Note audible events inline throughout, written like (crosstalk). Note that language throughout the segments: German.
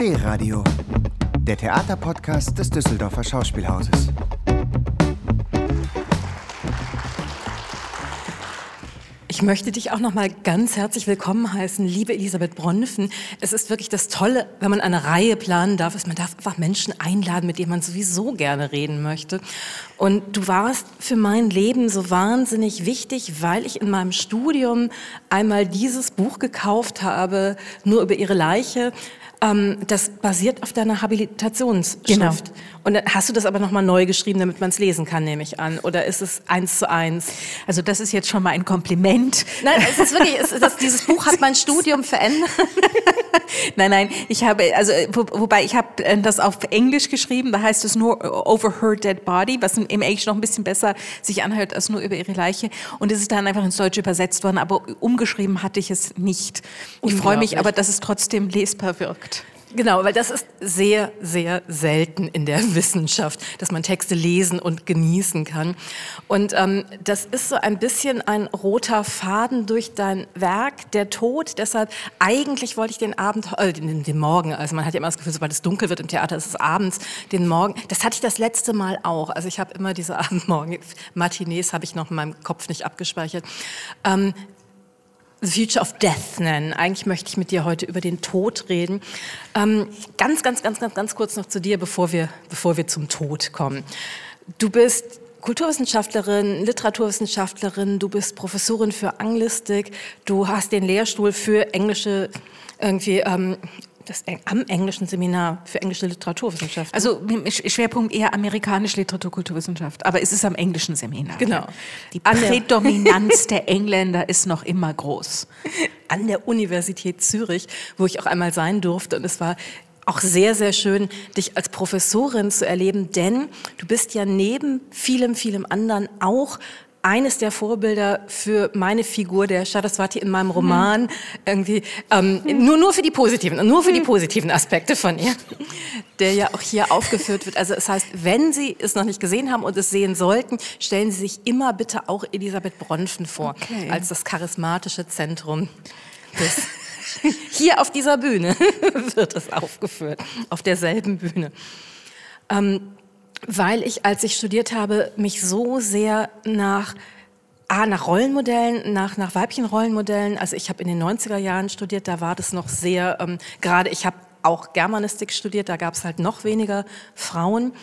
D-Radio, der Theaterpodcast des Düsseldorfer Schauspielhauses. Ich möchte dich auch noch mal ganz herzlich willkommen heißen, liebe Elisabeth Bronfen. Es ist wirklich das Tolle, wenn man eine Reihe planen darf, ist, man darf einfach Menschen einladen, mit denen man sowieso gerne reden möchte. Und du warst für mein Leben so wahnsinnig wichtig, weil ich in meinem Studium einmal dieses Buch gekauft habe, nur über ihre Leiche. Ähm, das basiert auf deiner Habilitationsschrift. Genau. Und dann hast du das aber nochmal neu geschrieben, damit man es lesen kann, nehme ich an. Oder ist es eins zu eins? Also das ist jetzt schon mal ein Kompliment. Nein, es ist wirklich, es, das, dieses Buch hat mein Studium verändert. (laughs) nein, nein, ich habe, also wo, wobei ich habe äh, das auf Englisch geschrieben, da heißt es nur Over Her Dead Body, was im Englisch noch ein bisschen besser sich anhört als nur über ihre Leiche. Und es ist dann einfach ins Deutsche übersetzt worden, aber umgeschrieben hatte ich es nicht. Ich freue mich aber, dass es trotzdem lesbar wirkt. Genau, weil das ist sehr, sehr selten in der (laughs) Wissenschaft, dass man Texte lesen und genießen kann. Und ähm, das ist so ein bisschen ein roter Faden durch dein Werk, der Tod. Deshalb, eigentlich wollte ich den Abend, äh, den, den Morgen, also man hat ja immer das Gefühl, sobald es dunkel wird im Theater, ist es abends, den Morgen. Das hatte ich das letzte Mal auch. Also ich habe immer diese (laughs) Abendmorgen, Matinees habe ich noch in meinem Kopf nicht abgespeichert. Ähm, The Future of Death nennen. Eigentlich möchte ich mit dir heute über den Tod reden. Ähm, ganz, ganz, ganz, ganz, ganz kurz noch zu dir, bevor wir, bevor wir zum Tod kommen. Du bist Kulturwissenschaftlerin, Literaturwissenschaftlerin, du bist Professorin für Anglistik, du hast den Lehrstuhl für englische irgendwie ähm, das am englischen Seminar für englische Literaturwissenschaft. Also Schwerpunkt eher amerikanische Literaturkulturwissenschaft, aber es ist am englischen Seminar. Genau. Die Prädominanz der Engländer ist noch immer groß. (laughs) An der Universität Zürich, wo ich auch einmal sein durfte und es war auch sehr, sehr schön, dich als Professorin zu erleben, denn du bist ja neben vielem, vielem anderen auch eines der Vorbilder für meine Figur der Saraswati in meinem Roman mhm. irgendwie ähm, mhm. nur nur für die positiven nur für die mhm. positiven Aspekte von ihr, der ja auch hier aufgeführt wird. Also es heißt, wenn Sie es noch nicht gesehen haben und es sehen sollten, stellen Sie sich immer bitte auch Elisabeth Bronfen vor okay. als das charismatische Zentrum des (laughs) hier auf dieser Bühne (laughs) wird es aufgeführt, auf derselben Bühne. Ähm, weil ich, als ich studiert habe, mich so sehr nach Ah, nach Rollenmodellen, nach, nach Weibchenrollenmodellen. Also ich habe in den 90er Jahren studiert, da war das noch sehr, ähm, gerade ich habe auch Germanistik studiert, da gab es halt noch weniger Frauen,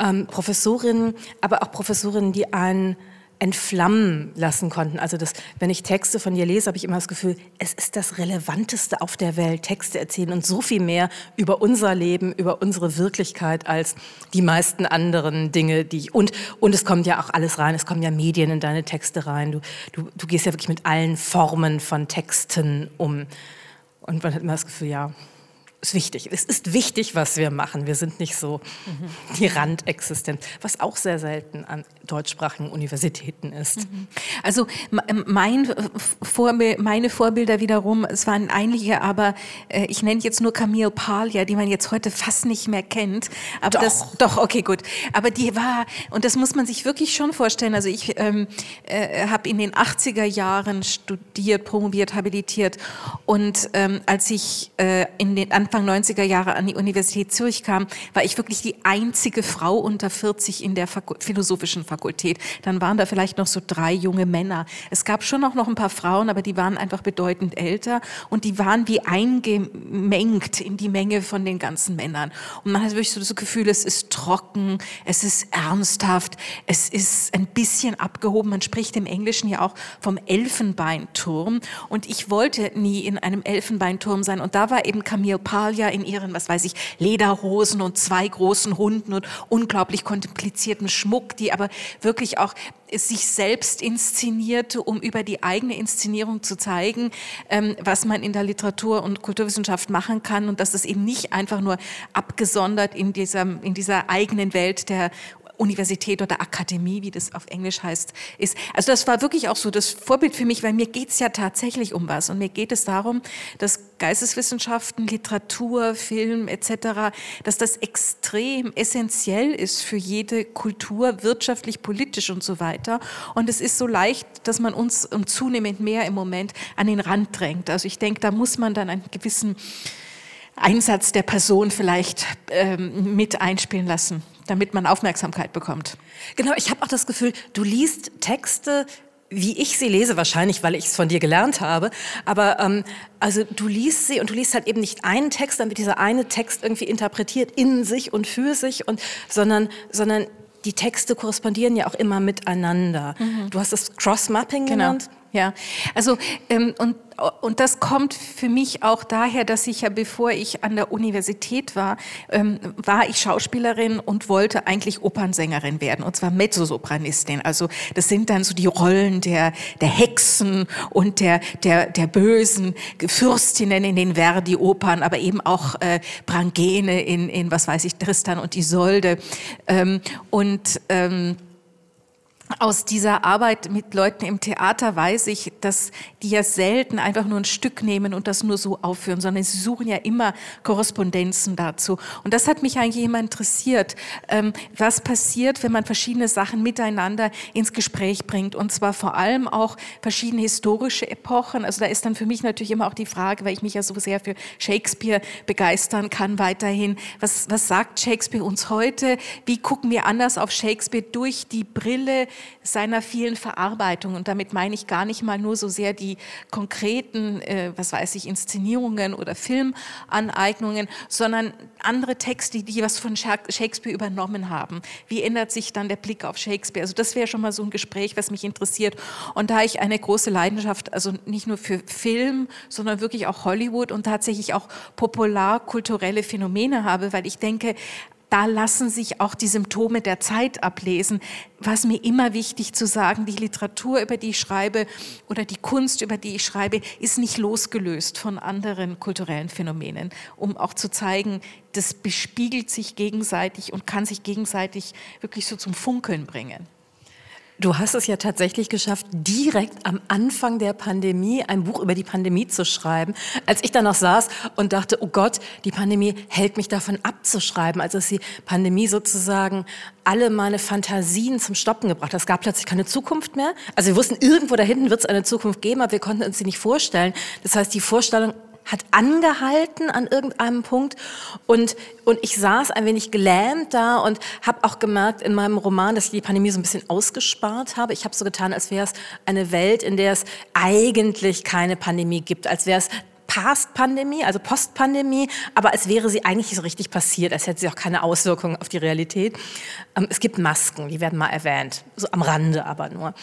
ähm, Professorinnen, aber auch Professorinnen, die einen entflammen lassen konnten. Also das, wenn ich Texte von dir lese, habe ich immer das Gefühl, es ist das Relevanteste auf der Welt, Texte erzählen und so viel mehr über unser Leben, über unsere Wirklichkeit als die meisten anderen Dinge, die ich, und, und es kommt ja auch alles rein, es kommen ja Medien in deine Texte rein, du, du, du gehst ja wirklich mit allen Formen von Texten um. Und man hat immer das Gefühl, ja, ist wichtig. Es ist wichtig, was wir machen. Wir sind nicht so mhm. die Randexistent, was auch sehr selten an deutschsprachigen Universitäten ist. Mhm. Also mein Vorbild, meine Vorbilder wiederum, es waren einige, aber äh, ich nenne jetzt nur Camille Paglia, die man jetzt heute fast nicht mehr kennt. Aber doch. das, doch, okay, gut. Aber die war, und das muss man sich wirklich schon vorstellen. Also ich ähm, äh, habe in den 80er Jahren studiert, promoviert, habilitiert und ähm, als ich äh, in den an Anfang 90er Jahre an die Universität Zürich kam, war ich wirklich die einzige Frau unter 40 in der Faku philosophischen Fakultät. Dann waren da vielleicht noch so drei junge Männer. Es gab schon auch noch ein paar Frauen, aber die waren einfach bedeutend älter und die waren wie eingemengt in die Menge von den ganzen Männern. Und man hat wirklich so das Gefühl, es ist trocken, es ist ernsthaft, es ist ein bisschen abgehoben. Man spricht im Englischen ja auch vom Elfenbeinturm. Und ich wollte nie in einem Elfenbeinturm sein. Und da war eben Camille Parr Natalia in ihren, was weiß ich, Lederhosen und zwei großen Hunden und unglaublich komplizierten Schmuck, die aber wirklich auch sich selbst inszenierte, um über die eigene Inszenierung zu zeigen, ähm, was man in der Literatur- und Kulturwissenschaft machen kann. Und dass es eben nicht einfach nur abgesondert in dieser, in dieser eigenen Welt der Universität oder Akademie, wie das auf Englisch heißt, ist. Also das war wirklich auch so das Vorbild für mich, weil mir geht es ja tatsächlich um was. Und mir geht es darum, dass Geisteswissenschaften, Literatur, Film etc., dass das extrem essentiell ist für jede Kultur, wirtschaftlich, politisch und so weiter. Und es ist so leicht, dass man uns zunehmend mehr im Moment an den Rand drängt. Also ich denke, da muss man dann einen gewissen Einsatz der Person vielleicht ähm, mit einspielen lassen, damit man Aufmerksamkeit bekommt. Genau, ich habe auch das Gefühl, du liest Texte, wie ich sie lese, wahrscheinlich, weil ich es von dir gelernt habe. Aber ähm, also du liest sie und du liest halt eben nicht einen Text, dann wird dieser eine Text irgendwie interpretiert in sich und für sich und sondern sondern die Texte korrespondieren ja auch immer miteinander. Mhm. Du hast das Cross-Mapping genau. genannt. Ja, also ähm, und und das kommt für mich auch daher, dass ich ja, bevor ich an der Universität war, ähm, war ich Schauspielerin und wollte eigentlich Opernsängerin werden, und zwar Mezzosopranistin. Also das sind dann so die Rollen der, der Hexen und der, der, der bösen Fürstinnen in den Verdi-Opern, aber eben auch äh, Brangene in, in, was weiß ich, Tristan und Isolde. Ähm, und ähm, aus dieser Arbeit mit Leuten im Theater weiß ich, dass die ja selten einfach nur ein Stück nehmen und das nur so aufführen, sondern sie suchen ja immer Korrespondenzen dazu. Und das hat mich eigentlich immer interessiert, ähm, was passiert, wenn man verschiedene Sachen miteinander ins Gespräch bringt. Und zwar vor allem auch verschiedene historische Epochen. Also da ist dann für mich natürlich immer auch die Frage, weil ich mich ja so sehr für Shakespeare begeistern kann weiterhin. Was, was sagt Shakespeare uns heute? Wie gucken wir anders auf Shakespeare durch die Brille seiner vielen Verarbeitungen. Und damit meine ich gar nicht mal nur so sehr die konkreten, äh, was weiß ich, Inszenierungen oder Filmaneignungen, sondern andere Texte, die was von Shakespeare übernommen haben. Wie ändert sich dann der Blick auf Shakespeare? Also das wäre schon mal so ein Gespräch, was mich interessiert. Und da ich eine große Leidenschaft, also nicht nur für Film, sondern wirklich auch Hollywood und tatsächlich auch popularkulturelle Phänomene habe, weil ich denke, da lassen sich auch die Symptome der Zeit ablesen. Was mir immer wichtig zu sagen, die Literatur, über die ich schreibe oder die Kunst, über die ich schreibe, ist nicht losgelöst von anderen kulturellen Phänomenen, um auch zu zeigen, das bespiegelt sich gegenseitig und kann sich gegenseitig wirklich so zum Funkeln bringen. Du hast es ja tatsächlich geschafft, direkt am Anfang der Pandemie ein Buch über die Pandemie zu schreiben. Als ich da noch saß und dachte, oh Gott, die Pandemie hält mich davon abzuschreiben. Also ist die Pandemie sozusagen alle meine Fantasien zum Stoppen gebracht. Es gab plötzlich keine Zukunft mehr. Also wir wussten, irgendwo da hinten wird es eine Zukunft geben, aber wir konnten uns sie nicht vorstellen. Das heißt, die Vorstellung hat angehalten an irgendeinem Punkt und, und ich saß ein wenig gelähmt da und habe auch gemerkt in meinem Roman, dass ich die Pandemie so ein bisschen ausgespart habe. Ich habe so getan, als wäre es eine Welt, in der es eigentlich keine Pandemie gibt, als wäre es Past-Pandemie, also Post-Pandemie, aber als wäre sie eigentlich so richtig passiert, als hätte sie auch keine Auswirkungen auf die Realität. Ähm, es gibt Masken, die werden mal erwähnt, so am Rande aber nur.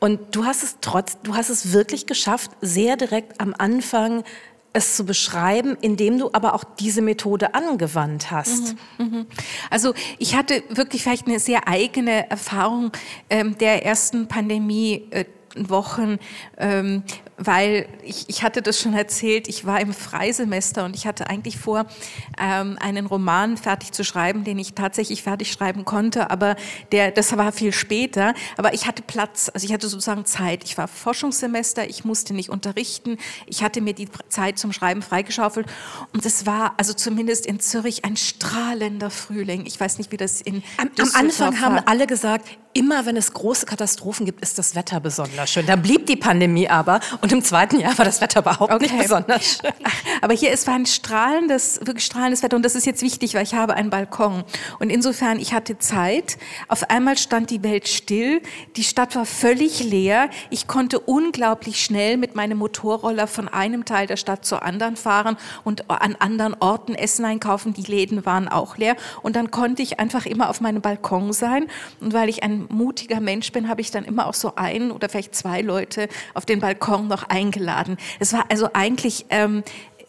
Und du hast es trotz, du hast es wirklich geschafft, sehr direkt am Anfang es zu beschreiben, indem du aber auch diese Methode angewandt hast. Mhm, mhm. Also ich hatte wirklich vielleicht eine sehr eigene Erfahrung ähm, der ersten Pandemie. Äh, Wochen, ähm, weil ich, ich hatte das schon erzählt, ich war im Freisemester und ich hatte eigentlich vor, ähm, einen Roman fertig zu schreiben, den ich tatsächlich fertig schreiben konnte, aber der, das war viel später. Aber ich hatte Platz, also ich hatte sozusagen Zeit. Ich war Forschungssemester, ich musste nicht unterrichten, ich hatte mir die Zeit zum Schreiben freigeschaufelt und es war also zumindest in Zürich ein strahlender Frühling. Ich weiß nicht, wie das in Am, am Anfang haben alle gesagt, immer wenn es große Katastrophen gibt, ist das Wetter besonders schön. Da blieb die Pandemie aber und im zweiten Jahr war das Wetter überhaupt okay. nicht besonders (laughs) schön. Aber hier ist war ein strahlendes, wirklich strahlendes Wetter und das ist jetzt wichtig, weil ich habe einen Balkon und insofern ich hatte Zeit. Auf einmal stand die Welt still, die Stadt war völlig leer. Ich konnte unglaublich schnell mit meinem Motorroller von einem Teil der Stadt zur anderen fahren und an anderen Orten Essen einkaufen. Die Läden waren auch leer und dann konnte ich einfach immer auf meinem Balkon sein und weil ich ein mutiger Mensch bin, habe ich dann immer auch so ein oder vielleicht zwei Leute auf den Balkon noch eingeladen. Es war also eigentlich ähm,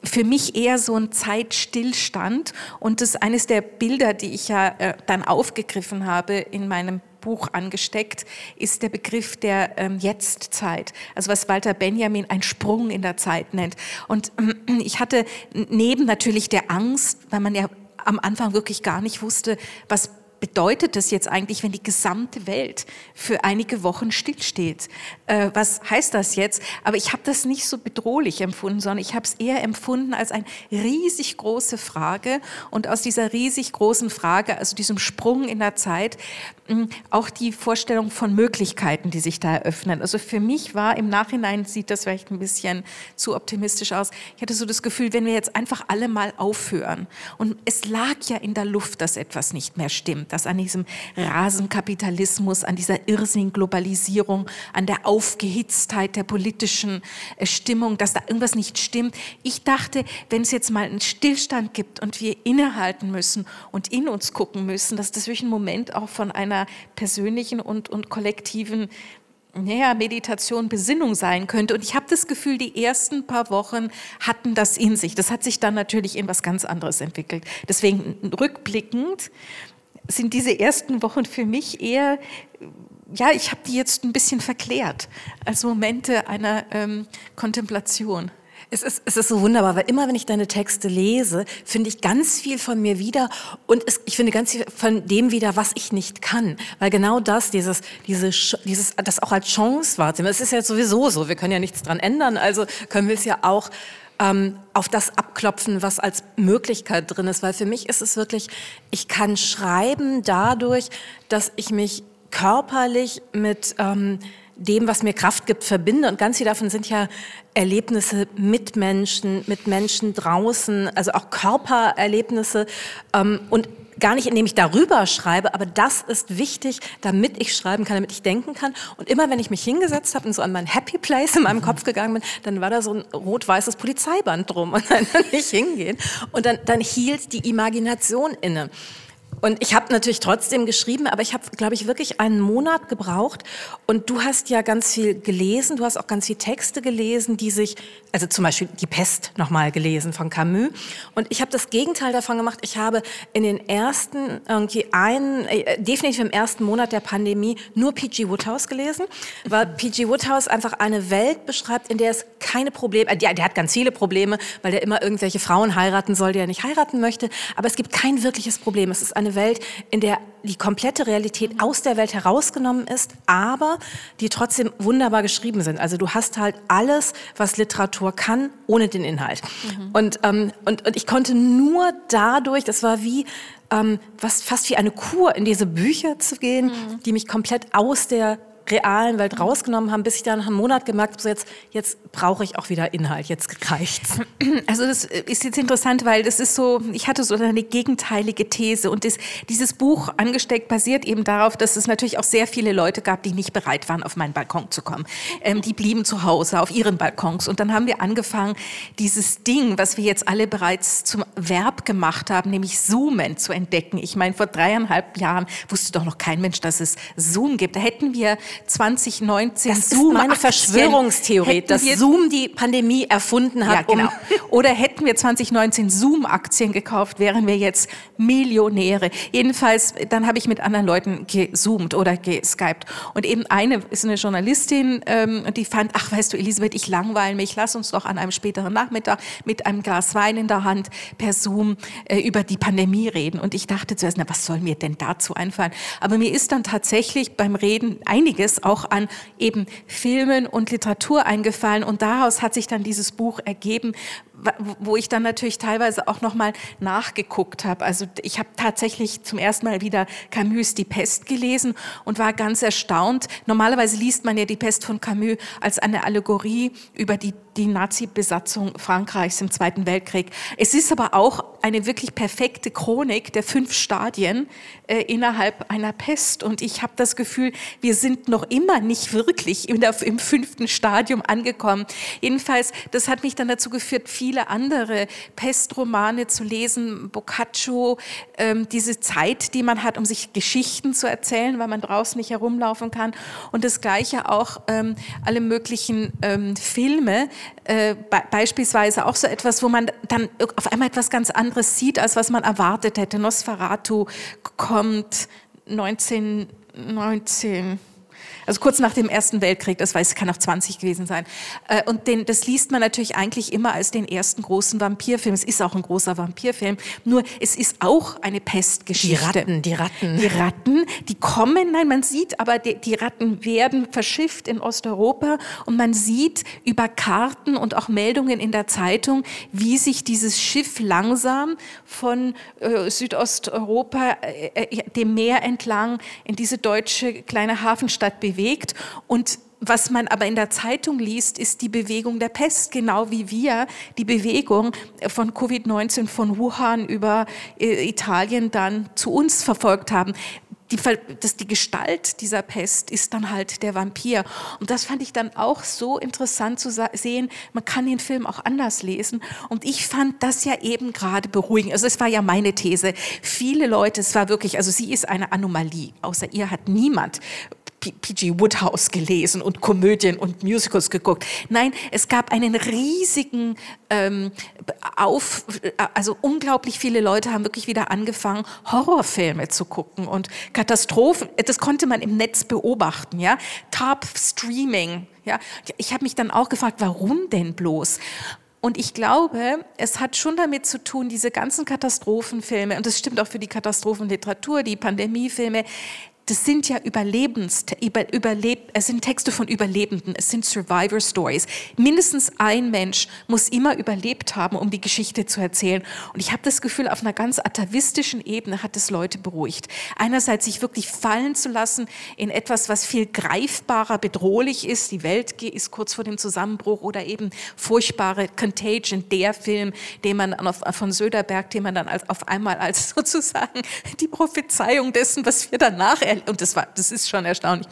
für mich eher so ein Zeitstillstand und das ist eines der Bilder, die ich ja äh, dann aufgegriffen habe in meinem Buch angesteckt, ist der Begriff der ähm, Jetztzeit. Also was Walter Benjamin ein Sprung in der Zeit nennt. Und äh, ich hatte neben natürlich der Angst, weil man ja am Anfang wirklich gar nicht wusste, was bedeutet das jetzt eigentlich, wenn die gesamte Welt für einige Wochen stillsteht? Äh, was heißt das jetzt? Aber ich habe das nicht so bedrohlich empfunden, sondern ich habe es eher empfunden als eine riesig große Frage. Und aus dieser riesig großen Frage, also diesem Sprung in der Zeit, auch die Vorstellung von Möglichkeiten, die sich da eröffnen. Also für mich war im Nachhinein, sieht das vielleicht ein bisschen zu optimistisch aus, ich hatte so das Gefühl, wenn wir jetzt einfach alle mal aufhören und es lag ja in der Luft, dass etwas nicht mehr stimmt, dass an diesem Rasenkapitalismus, an dieser irrsinnigen Globalisierung, an der Aufgehitztheit der politischen äh, Stimmung, dass da irgendwas nicht stimmt. Ich dachte, wenn es jetzt mal einen Stillstand gibt und wir innehalten müssen und in uns gucken müssen, dass das wirklich ein Moment auch von einer persönlichen und, und kollektiven naja, Meditation, Besinnung sein könnte. Und ich habe das Gefühl, die ersten paar Wochen hatten das in sich. Das hat sich dann natürlich in was ganz anderes entwickelt. Deswegen rückblickend sind diese ersten Wochen für mich eher, ja, ich habe die jetzt ein bisschen verklärt als Momente einer ähm, Kontemplation. Es ist, es ist so wunderbar, weil immer wenn ich deine Texte lese, finde ich ganz viel von mir wieder und es, ich finde ganz viel von dem wieder, was ich nicht kann. Weil genau das, dieses, diese, dieses, das auch als Chance wahrzunehmen, es ist ja sowieso so, wir können ja nichts dran ändern, also können wir es ja auch ähm, auf das abklopfen, was als Möglichkeit drin ist. Weil für mich ist es wirklich, ich kann schreiben dadurch, dass ich mich körperlich mit... Ähm, dem, was mir Kraft gibt, verbinde. Und ganz viel davon sind ja Erlebnisse mit Menschen, mit Menschen draußen, also auch Körpererlebnisse. Ähm, und gar nicht, indem ich darüber schreibe, aber das ist wichtig, damit ich schreiben kann, damit ich denken kann. Und immer, wenn ich mich hingesetzt habe und so an mein Happy Place in meinem Kopf gegangen bin, dann war da so ein rot-weißes Polizeiband drum (laughs) und dann nicht hingehen. Und dann, dann hielt die Imagination inne. Und ich habe natürlich trotzdem geschrieben, aber ich habe, glaube ich, wirklich einen Monat gebraucht. Und du hast ja ganz viel gelesen, du hast auch ganz viele Texte gelesen, die sich, also zum Beispiel Die Pest nochmal gelesen von Camus. Und ich habe das Gegenteil davon gemacht. Ich habe in den ersten, irgendwie einen, äh, definitiv im ersten Monat der Pandemie nur P.G. Woodhouse gelesen, weil (laughs) P.G. Woodhouse einfach eine Welt beschreibt, in der es keine Probleme, äh, der, der hat ganz viele Probleme, weil der immer irgendwelche Frauen heiraten soll, die er nicht heiraten möchte. Aber es gibt kein wirkliches Problem. Es ist eine Welt, in der die komplette Realität aus der Welt herausgenommen ist, aber die trotzdem wunderbar geschrieben sind. Also du hast halt alles, was Literatur kann, ohne den Inhalt. Mhm. Und, ähm, und, und ich konnte nur dadurch, das war wie ähm, was, fast wie eine Kur, in diese Bücher zu gehen, mhm. die mich komplett aus der realen Welt rausgenommen haben, bis ich dann einem Monat gemerkt habe, so jetzt, jetzt brauche ich auch wieder Inhalt, jetzt reicht's. (clears throat) Also das ist jetzt interessant, weil das ist so, ich hatte so eine gegenteilige These und das, dieses Buch Angesteckt basiert eben darauf, dass es natürlich auch sehr viele Leute gab, die nicht bereit waren, auf meinen Balkon zu kommen. Ähm, die blieben zu Hause auf ihren Balkons und dann haben wir angefangen, dieses Ding, was wir jetzt alle bereits zum Verb gemacht haben, nämlich Zoomen zu entdecken. Ich meine, vor dreieinhalb Jahren wusste doch noch kein Mensch, dass es Zoom gibt. Da hätten wir 2019 das Zoom meine Verschwörungstheorie, dass Zoom die Pandemie erfunden hat. Ja, genau. Um (laughs) oder hätten wir 2019 Zoom-Aktien gekauft, wären wir jetzt Millionäre. Jedenfalls, dann habe ich mit anderen Leuten gezoomt oder geskypt. Und eben eine ist eine Journalistin, ähm, die fand, ach weißt du, Elisabeth, ich langweile mich, lass uns doch an einem späteren Nachmittag mit einem Glas Wein in der Hand per Zoom äh, über die Pandemie reden. Und ich dachte zuerst, na, was soll mir denn dazu einfallen? Aber mir ist dann tatsächlich beim Reden einiges einiges auch an eben Filmen und Literatur eingefallen. Und daraus hat sich dann dieses Buch ergeben, wo ich dann natürlich teilweise auch noch mal nachgeguckt habe. Also ich habe tatsächlich zum ersten Mal wieder Camus Die Pest gelesen und war ganz erstaunt. Normalerweise liest man ja Die Pest von Camus als eine Allegorie über die, die Nazi-Besatzung Frankreichs im Zweiten Weltkrieg. Es ist aber auch eine wirklich perfekte Chronik der fünf Stadien äh, innerhalb einer Pest. Und ich habe das Gefühl, wir sind noch immer nicht wirklich der, im fünften Stadium angekommen. Jedenfalls, das hat mich dann dazu geführt, viele andere Pestromane zu lesen, Boccaccio, ähm, diese Zeit, die man hat, um sich Geschichten zu erzählen, weil man draußen nicht herumlaufen kann. Und das Gleiche auch ähm, alle möglichen ähm, Filme, äh, be beispielsweise auch so etwas, wo man dann auf einmal etwas ganz anderes sieht, als was man erwartet hätte. Nosferatu kommt 1919 Also kurz nach dem Ersten Weltkrieg, das weiß, kann auch 20 gewesen sein. Äh, und den, das liest man natürlich eigentlich immer als den ersten großen Vampirfilm. Es ist auch ein großer Vampirfilm, nur es ist auch eine Pestgeschichte. Die Ratten, die Ratten. Die Ratten, die kommen, nein, man sieht, aber die, die Ratten werden verschifft in Osteuropa und man sieht über Karten und auch Meldungen in der Zeitung, wie sich dieses Schiff langsam von äh, Südosteuropa, äh, äh dem Meer entlang, in diese deutsche kleine Hafenstadt bewegt und was man aber in der Zeitung liest, ist die Bewegung der Pest, genau wie wir die Bewegung von Covid-19 von Wuhan über äh, Italien dann zu uns verfolgt haben. Die, das, die Gestalt dieser Pest ist dann halt der Vampir. Und das fand ich dann auch so interessant zu sehen. Man kann den Film auch anders lesen. Und ich fand das ja eben gerade beruhigend. Also es war ja meine These. Viele Leute, es war wirklich, also sie ist eine Anomalie. Außer ihr hat niemand P.G. Woodhouse gelesen und Komödien und Musicals geguckt. Nein, es gab einen riesigen ähm, Auf, also unglaublich viele Leute haben wirklich wieder angefangen, Horrorfilme zu gucken und Katastrophen. Das konnte man im Netz beobachten, ja. Top Streaming, ja. Ich habe mich dann auch gefragt, warum denn bloß? Und ich glaube, es hat schon damit zu tun, diese ganzen Katastrophenfilme, und das stimmt auch für die Katastrophenliteratur, die Pandemiefilme, das sind ja Überlebens, über, Überleb, es sind Texte von Überlebenden, es sind Survivor Stories. Mindestens ein Mensch muss immer überlebt haben, um die Geschichte zu erzählen. Und ich habe das Gefühl, auf einer ganz atavistischen Ebene hat es Leute beruhigt. Einerseits sich wirklich fallen zu lassen in etwas, was viel greifbarer, bedrohlich ist. Die Welt ist kurz vor dem Zusammenbruch oder eben furchtbare Contagion, der Film, den man von Söderberg, den man dann auf einmal als (laughs) sozusagen die Prophezeiung dessen, was wir danach erleben, und das, war, das ist schon erstaunlich.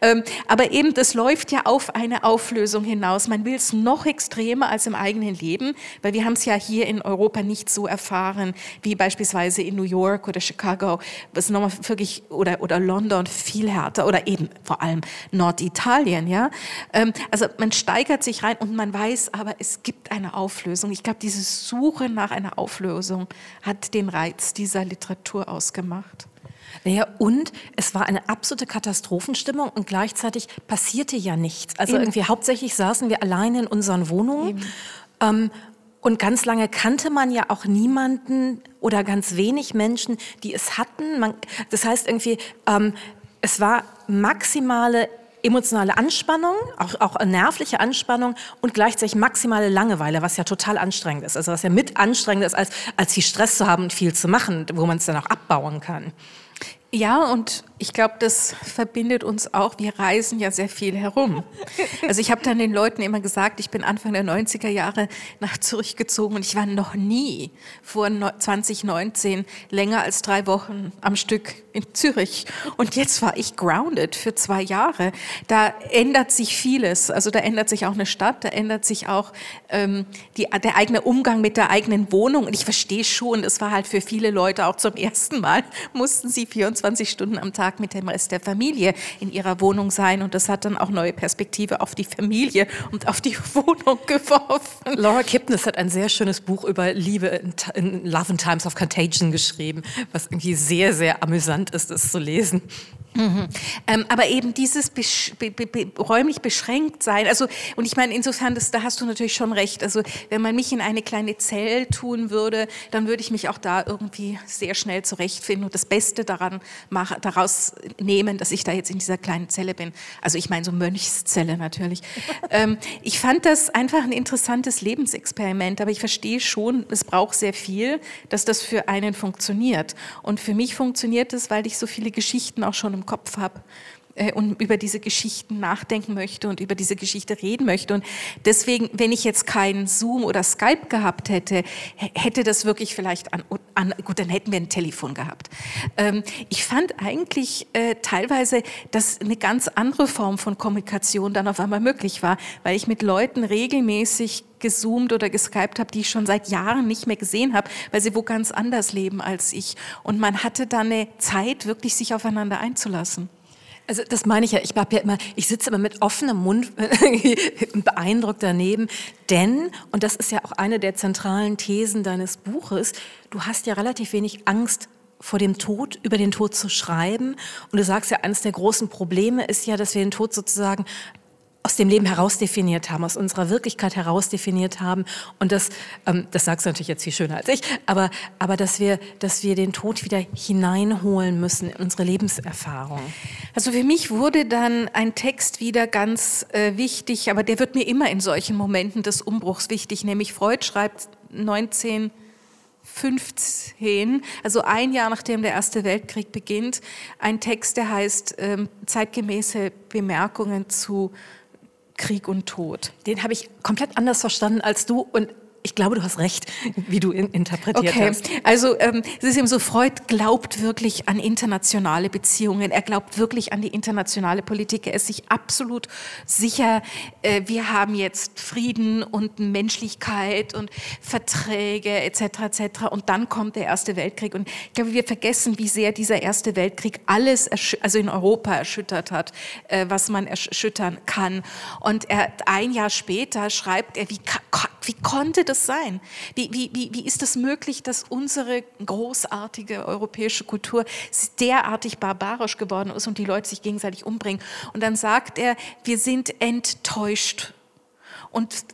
Ähm, aber eben, das läuft ja auf eine Auflösung hinaus. Man will es noch extremer als im eigenen Leben, weil wir haben es ja hier in Europa nicht so erfahren, wie beispielsweise in New York oder Chicago, was nochmal wirklich, oder, oder London viel härter, oder eben vor allem Norditalien, ja. Ähm, also man steigert sich rein und man weiß aber, es gibt eine Auflösung. Ich glaube, diese Suche nach einer Auflösung hat den Reiz dieser Literatur ausgemacht. Naja, und es war eine absolute Katastrophenstimmung und gleichzeitig passierte ja nichts. Also Eben. irgendwie hauptsächlich saßen wir alleine in unseren Wohnungen. Ähm, und ganz lange kannte man ja auch niemanden oder ganz wenig Menschen, die es hatten. Man, das heißt irgendwie, ähm, es war maximale emotionale Anspannung, auch, auch nervliche Anspannung und gleichzeitig maximale Langeweile, was ja total anstrengend ist. Also was ja mit anstrengend ist, als, als viel Stress zu haben und viel zu machen, wo man es dann auch abbauen kann. Ja, und ich glaube, das verbindet uns auch. Wir reisen ja sehr viel herum. Also ich habe dann den Leuten immer gesagt, ich bin Anfang der 90er Jahre nach Zürich gezogen und ich war noch nie vor 2019 länger als drei Wochen am Stück in Zürich. Und jetzt war ich grounded für zwei Jahre. Da ändert sich vieles. Also da ändert sich auch eine Stadt, da ändert sich auch ähm, die, der eigene Umgang mit der eigenen Wohnung. Und ich verstehe schon, es war halt für viele Leute auch zum ersten Mal, mussten sie 24 Stunden am Tag mit dem Rest der Familie in ihrer Wohnung sein. Und das hat dann auch neue Perspektive auf die Familie und auf die (laughs) Wohnung geworfen. Laura Kipnis hat ein sehr schönes Buch über Liebe in, in Love and Times of Contagion geschrieben, was irgendwie sehr, sehr amüsant ist, das zu lesen. Mhm. Ähm, aber eben dieses besch be be räumlich beschränkt sein, also und ich meine insofern, das, da hast du natürlich schon recht. Also wenn man mich in eine kleine Zelle tun würde, dann würde ich mich auch da irgendwie sehr schnell zurechtfinden und das Beste daran mach, daraus nehmen, dass ich da jetzt in dieser kleinen Zelle bin. Also ich meine so Mönchszelle natürlich. (laughs) ähm, ich fand das einfach ein interessantes Lebensexperiment, aber ich verstehe schon, es braucht sehr viel, dass das für einen funktioniert. Und für mich funktioniert es, weil ich so viele Geschichten auch schon im Kopf habe äh, und über diese Geschichten nachdenken möchte und über diese Geschichte reden möchte. Und deswegen, wenn ich jetzt keinen Zoom oder Skype gehabt hätte, hätte das wirklich vielleicht an, an gut, dann hätten wir ein Telefon gehabt. Ähm, ich fand eigentlich äh, teilweise, dass eine ganz andere Form von Kommunikation dann auf einmal möglich war, weil ich mit Leuten regelmäßig gezoomt oder geskypt habe, die ich schon seit Jahren nicht mehr gesehen habe, weil sie wo ganz anders leben als ich. Und man hatte dann eine Zeit, wirklich sich aufeinander einzulassen. Also das meine ich ja, ich ja immer, ich sitze immer mit offenem Mund (laughs) beeindruckt daneben, denn, und das ist ja auch eine der zentralen Thesen deines Buches, du hast ja relativ wenig Angst vor dem Tod, über den Tod zu schreiben. Und du sagst ja, eines der großen Probleme ist ja, dass wir den Tod sozusagen aus dem Leben herausdefiniert haben, aus unserer Wirklichkeit herausdefiniert haben. Und das, ähm, das sagst du natürlich jetzt viel schöner als ich, aber, aber dass, wir, dass wir den Tod wieder hineinholen müssen in unsere Lebenserfahrung. Also für mich wurde dann ein Text wieder ganz äh, wichtig, aber der wird mir immer in solchen Momenten des Umbruchs wichtig, nämlich Freud schreibt 19 15, also ein Jahr nachdem der Erste Weltkrieg beginnt, ein Text, der heißt ähm, zeitgemäße Bemerkungen zu Krieg und Tod. Den habe ich komplett anders verstanden als du und ich glaube, du hast recht, wie du in, interpretiert okay. hast. Also ähm, es ist eben so, Freud glaubt wirklich an internationale Beziehungen. Er glaubt wirklich an die internationale Politik. Er ist sich absolut sicher, äh, wir haben jetzt Frieden und Menschlichkeit und Verträge etc. etc. Und dann kommt der Erste Weltkrieg. Und ich glaube, wir vergessen, wie sehr dieser Erste Weltkrieg alles, also in Europa erschüttert hat, äh, was man erschüttern kann. Und er, ein Jahr später schreibt er, wie, wie konnte das sein? Wie, wie, wie, ist es möglich, dass unsere großartige europäische Kultur derartig barbarisch geworden ist und die Leute sich gegenseitig umbringen? Und dann sagt er, wir sind enttäuscht. Und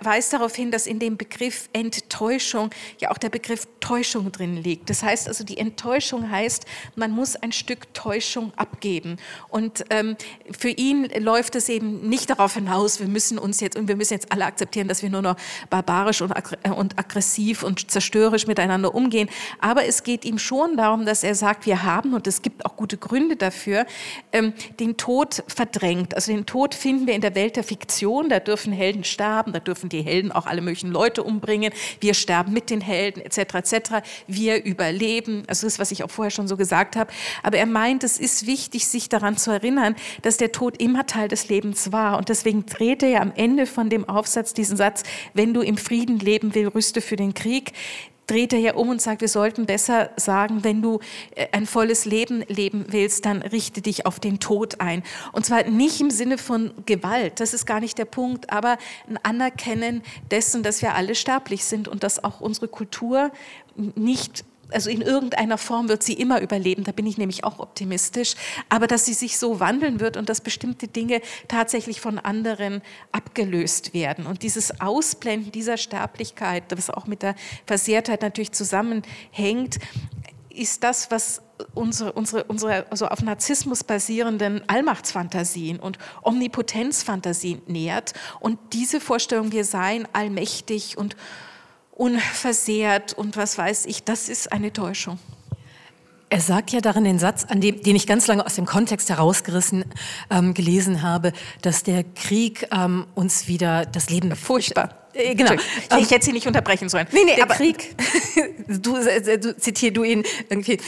weist darauf hin, dass in dem Begriff Enttäuschung ja auch der Begriff Täuschung drin liegt. Das heißt also, die Enttäuschung heißt, man muss ein Stück Täuschung abgeben. Und ähm, für ihn läuft es eben nicht darauf hinaus, wir müssen uns jetzt und wir müssen jetzt alle akzeptieren, dass wir nur noch barbarisch und, äh, und aggressiv und zerstörerisch miteinander umgehen. Aber es geht ihm schon darum, dass er sagt, wir haben und es gibt auch gute Gründe dafür, ähm, den Tod verdrängt. Also den Tod finden wir in der Welt der Fiktion. Da dürfen Helden Helden sterben, da dürfen die Helden auch alle möglichen Leute umbringen, wir sterben mit den Helden etc. etc. Wir überleben, also das, was ich auch vorher schon so gesagt habe. Aber er meint, es ist wichtig, sich daran zu erinnern, dass der Tod immer Teil des Lebens war. Und deswegen dreht er ja am Ende von dem Aufsatz diesen Satz, wenn du im Frieden leben willst, rüste für den Krieg dreht er ja um und sagt, wir sollten besser sagen, wenn du äh, ein volles Leben leben willst, dann richte dich auf den Tod ein. Und zwar nicht im Sinne von Gewalt, das ist gar nicht der Punkt, aber ein Anerkennen dessen, dass wir alle sterblich sind und dass auch unsere Kultur nicht also in irgendeiner Form wird sie immer überleben, da bin ich nämlich auch optimistisch, aber dass sie sich so wandeln wird und dass bestimmte Dinge tatsächlich von anderen abgelöst werden. Und dieses Ausblenden dieser Sterblichkeit, was auch mit der Versehrtheit natürlich zusammenhängt, ist das, was unsere, unsere, unsere also auf Narzissmus basierenden Allmachtsfantasien und Omnipotenzfantasien nähert. Und diese Vorstellung, wir seien allmächtig und unversehrt und was weiß ich, das ist eine Täuschung. Er sagt ja darin den Satz, an dem, den ich ganz lange aus dem Kontext herausgerissen ähm, gelesen habe, dass der Krieg ähm, uns wieder das Leben furchtbar. Äh, genau. Ich hätte Sie nicht unterbrechen sollen. Nee, nee, der aber Krieg. (laughs) du, äh, du zitier du ihn irgendwie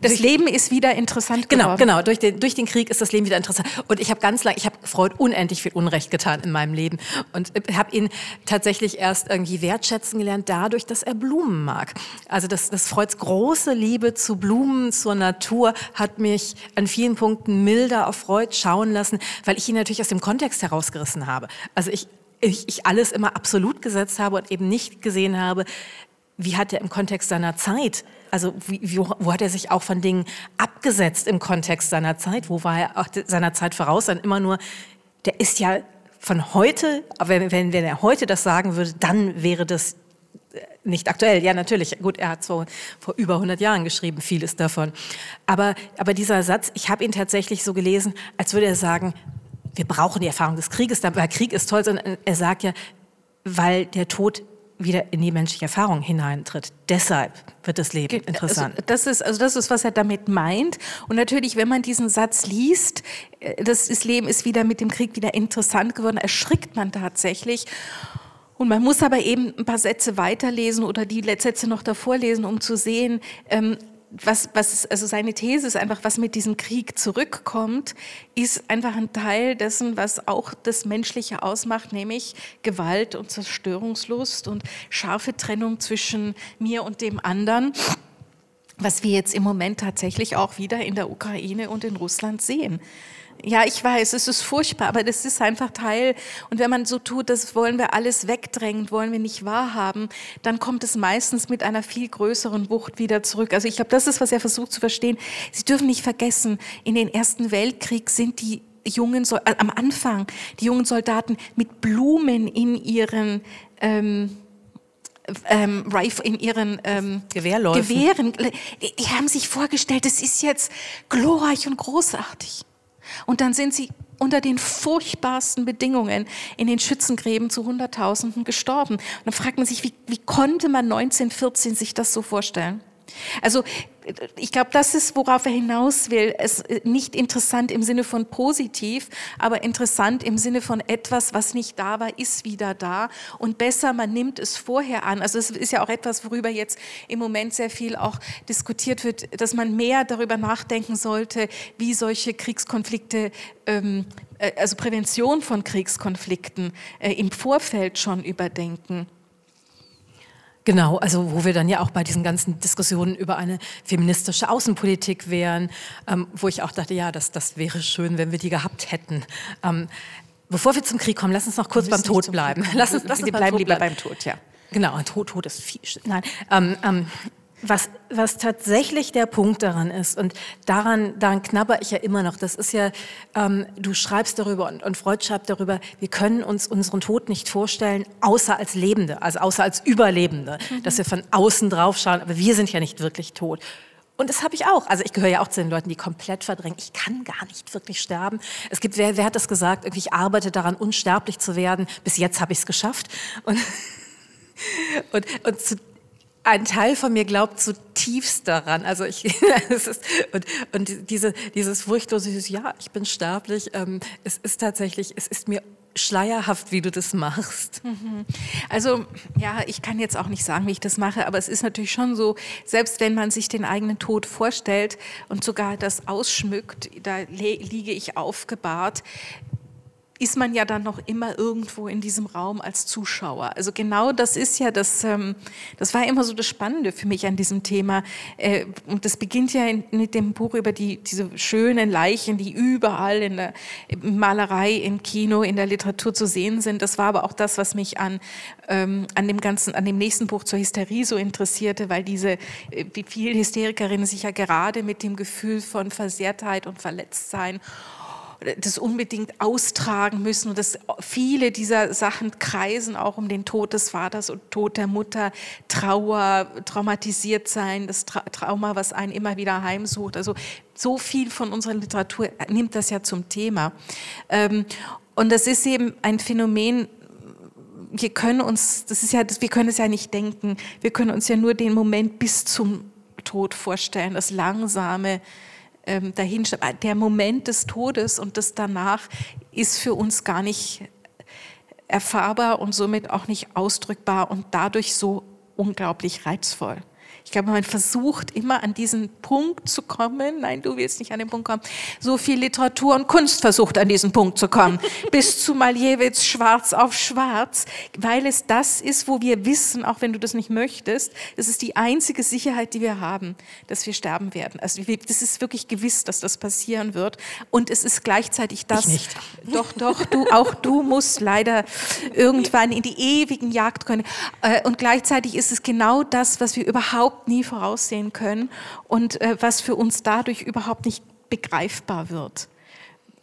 das Leben ist wieder interessant genau, geworden. Genau, genau. Durch den, durch den Krieg ist das Leben wieder interessant. Und ich habe ganz lange, ich habe Freud unendlich viel Unrecht getan in meinem Leben und habe ihn tatsächlich erst irgendwie wertschätzen gelernt dadurch, dass er Blumen mag. Also das, das Freuds große Liebe zu Blumen, zur Natur hat mich an vielen Punkten milder auf Freud schauen lassen, weil ich ihn natürlich aus dem Kontext herausgerissen habe. Also ich ich, ich alles immer absolut gesetzt habe und eben nicht gesehen habe, wie hat er im Kontext seiner Zeit, also wie, wie, wo hat er sich auch von Dingen abgesetzt im Kontext seiner Zeit, wo war er auch seiner Zeit voraus, dann immer nur, der ist ja von heute, aber wenn, wenn er heute das sagen würde, dann wäre das äh, nicht aktuell. Ja, natürlich. Gut, er hat so vor über 100 Jahren geschrieben, vieles davon. Aber, aber dieser Satz, ich habe ihn tatsächlich so gelesen, als würde er sagen, wir brauchen die Erfahrung des Krieges, weil Krieg ist toll, sondern er sagt ja, weil der Tod wieder in die menschliche Erfahrung hineintritt. Deshalb wird das Leben also interessant. Also das ist, also das ist, was er damit meint. Und natürlich, wenn man diesen Satz liest, äh, das, das Leben ist wieder mit dem Krieg wieder interessant geworden, erschrickt man tatsächlich. Und man muss aber eben ein paar Sätze weiterlesen oder die Sätze noch davor lesen, um zu sehen, ähm, was, was, also seine These ist einfach, was mit diesem Krieg zurückkommt, ist einfach ein Teil dessen, was auch das Menschliche ausmacht, nämlich Gewalt und Zerstörungslust und scharfe Trennung zwischen mir und dem anderen, was wir jetzt im Moment tatsächlich auch wieder in der Ukraine und in Russland sehen. Ja, ich weiß, es ist furchtbar, aber das ist einfach Teil. Und wenn man so tut, das wollen wir alles wegdrängen, wollen wir nicht wahrhaben, dann kommt es meistens mit einer viel größeren Wucht wieder zurück. Also ich glaube, das ist, was er versucht zu verstehen. Sie dürfen nicht vergessen, in den Ersten Weltkrieg sind die jungen, äh, am Anfang, die jungen Soldaten mit Blumen in ihren, ähm, ähm, in ihren ähm, Gewehren. Die, die haben sich vorgestellt, das ist jetzt glorreich und großartig. Und dann sind sie unter den furchtbarsten Bedingungen in den Schützengräben zu Hunderttausenden gestorben. Und dann fragt man sich, wie, wie konnte man 1914 sich das so vorstellen? Also ich glaube, das ist, worauf er hinaus will. Es ist äh, nicht interessant im Sinne von positiv, aber interessant im Sinne von etwas, was nicht da war, ist wieder da. Und besser, man nimmt es vorher an. Also es ist ja auch etwas, worüber jetzt im Moment sehr viel auch diskutiert wird, dass man mehr darüber nachdenken sollte, wie solche Kriegskonflikte ähm, äh, also Prävention von Kriegskonflikten äh, im Vorfeld schon überdenken. Genau, also wo wir dann ja auch bei diesen ganzen Diskussionen über eine feministische Außenpolitik wären, ähm, wo ich auch dachte, ja, das, das wäre schön, wenn wir die gehabt hätten. Ähm, bevor wir zum Krieg kommen, lass uns noch kurz beim Tod bleiben. Lass uns, lass uns wir bleiben lieber beim Tod, ja. Genau, Tod, Tod ist viel. Nein, ähm, ähm, was, was tatsächlich der Punkt daran ist, und daran, daran knabber ich ja immer noch, das ist ja, ähm, du schreibst darüber und, und Freud schreibt darüber, wir können uns unseren Tod nicht vorstellen, außer als Lebende, also außer als Überlebende, mhm. dass wir von außen drauf schauen, aber wir sind ja nicht wirklich tot. Und das habe ich auch. Also ich gehöre ja auch zu den Leuten, die komplett verdrängen. Ich kann gar nicht wirklich sterben. Es gibt, wer, wer hat das gesagt? Irgendwie, ich arbeite daran, unsterblich zu werden. Bis jetzt habe ich es geschafft. Und, (laughs) und, und zu ein Teil von mir glaubt zutiefst daran. Also ich, (laughs) ist, und, und diese, dieses furchtlose, ja, ich bin sterblich, ähm, es ist tatsächlich, es ist mir schleierhaft, wie du das machst. Mhm. Also ja, ich kann jetzt auch nicht sagen, wie ich das mache, aber es ist natürlich schon so, selbst wenn man sich den eigenen Tod vorstellt und sogar das ausschmückt, da liege ich aufgebahrt, ist man ja dann noch immer irgendwo in diesem Raum als Zuschauer. Also genau das ist ja das, ähm, das war immer so das Spannende für mich an diesem Thema. Äh, und das beginnt ja mit dem Buch über die, diese schönen Leichen, die überall in der Malerei, im Kino, in der Literatur zu sehen sind. Das war aber auch das, was mich an, ähm, an dem ganzen, an dem nächsten Buch zur Hysterie so interessierte, weil diese, äh, wie viele Hysterikerinnen sich ja gerade mit dem Gefühl von Versehrtheit und Verletztsein das unbedingt austragen müssen und dass viele dieser Sachen kreisen auch um den Tod des Vaters und Tod der Mutter, Trauer, traumatisiert sein, das Tra Trauma, was einen immer wieder heimsucht. Also so viel von unserer Literatur nimmt das ja zum Thema. Ähm, und das ist eben ein Phänomen, wir können uns, das ist ja, wir können es ja nicht denken, wir können uns ja nur den Moment bis zum Tod vorstellen, das langsame, ähm, dahinstellt. Der Moment des Todes und des danach ist für uns gar nicht erfahrbar und somit auch nicht ausdrückbar und dadurch so unglaublich reizvoll. Ich glaube, man versucht immer an diesen Punkt zu kommen. Nein, du willst nicht an den Punkt kommen. So viel Literatur und Kunst versucht an diesen Punkt zu kommen. (laughs) Bis zu Maljewitz schwarz auf schwarz, weil es das ist, wo wir wissen, auch wenn du das nicht möchtest, das ist die einzige Sicherheit, die wir haben, dass wir sterben werden. Also das ist wirklich gewiss, dass das passieren wird. Und es ist gleichzeitig das. Ich nicht. (laughs) Doch, doch, du, auch du musst leider irgendwann in die ewigen Jagd können. Äh, und gleichzeitig ist es genau das, was wir überhaupt überhaupt nie voraussehen können und äh, was für uns dadurch überhaupt nicht begreifbar wird.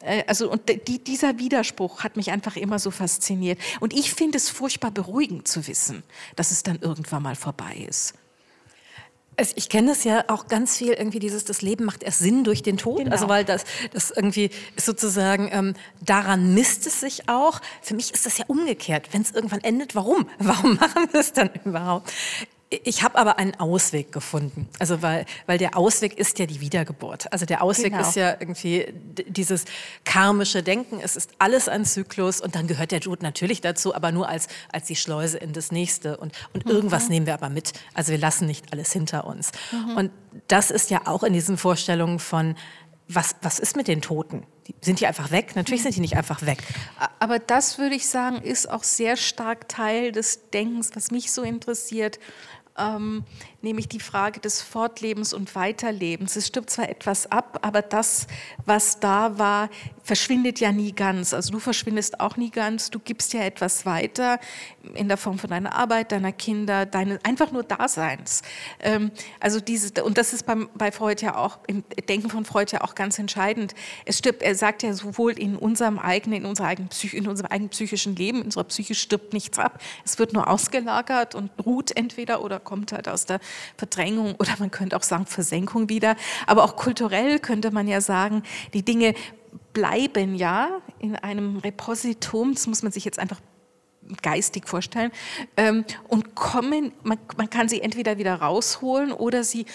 Äh, also und die, dieser Widerspruch hat mich einfach immer so fasziniert. Und ich finde es furchtbar beruhigend zu wissen, dass es dann irgendwann mal vorbei ist. Ich kenne das ja auch ganz viel, irgendwie dieses, das Leben macht erst Sinn durch den Tod. Genau. Also weil das, das irgendwie ist sozusagen, ähm, daran misst es sich auch. Für mich ist das ja umgekehrt. Wenn es irgendwann endet, warum? (laughs) Warum machen wir es dann überhaupt? Ich habe aber einen Ausweg gefunden. Also weil, weil der Ausweg ist ja die Wiedergeburt. Also der Ausweg genau. ist ja irgendwie dieses karmische Denken. Es ist alles ein Zyklus und dann gehört der Tod natürlich dazu, aber nur als, als die Schleuse in das nächste. Und, und mhm. irgendwas nehmen wir aber mit. Also wir lassen nicht alles hinter uns. Mhm. Und das ist ja auch in diesen Vorstellungen von, was, was ist mit den Toten? sind die einfach weg? Natürlich sind die nicht einfach weg. Aber das würde ich sagen, ist auch sehr stark Teil des Denkens, was mich so interessiert ähm, nämlich die Frage des Fortlebens und Weiterlebens. Es stirbt zwar etwas ab, aber das, was da war, verschwindet ja nie ganz. Also du verschwindest auch nie ganz, du gibst ja etwas weiter in der Form von deiner Arbeit, deiner Kinder, deines einfach nur Daseins. Ähm, also diese, und das ist beim, bei Freud ja auch, im Denken von Freud ja auch ganz entscheidend. Es stirbt, er sagt ja sowohl in unserem eigenen, in, unserer eigenen Psych, in unserem eigenen psychischen Leben, in unserer Psyche stirbt nichts ab. Es wird nur ausgelagert und ruht entweder oder kommt halt aus der Verdrängung (laughs) oder man könnte auch sagen Versenkung wieder. Aber auch kulturell könnte man ja sagen, die Dinge bleiben ja in einem Repositum, das muss man sich jetzt einfach geistig vorstellen, ähm, und kommen, man, man kann sie entweder wieder rausholen oder sie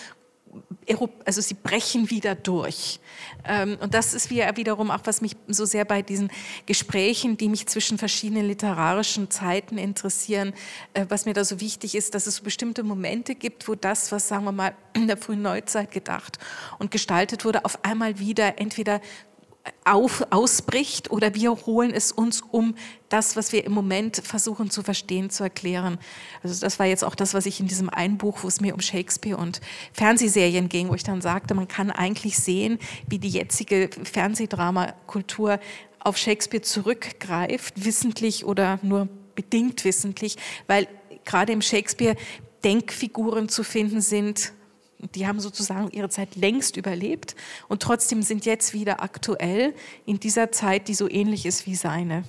also sie brechen wieder durch. Ähm, und das ist wiederum auch, was mich so sehr bei diesen Gesprächen, die mich zwischen verschiedenen literarischen Zeiten interessieren, äh, was mir da so wichtig ist, dass es so bestimmte Momente gibt, wo das, was sagen wir mal (clears throat) in der frühen Neuzeit gedacht und gestaltet wurde, auf einmal wieder entweder auf, ausbricht oder wir holen es uns, um das, was wir im Moment versuchen zu verstehen, zu erklären. Also das war jetzt auch das, was ich in diesem einen Buch, wo es mir um Shakespeare und Fernsehserien ging, wo ich dann sagte, man kann eigentlich sehen, wie die jetzige Fernsehdramakultur auf Shakespeare zurückgreift, wissentlich oder nur bedingt wissentlich, weil gerade im Shakespeare Denkfiguren zu finden sind, die haben sozusagen ihre Zeit längst überlebt und trotzdem sind jetzt wieder aktuell in dieser Zeit, die so ähnlich ist wie seine.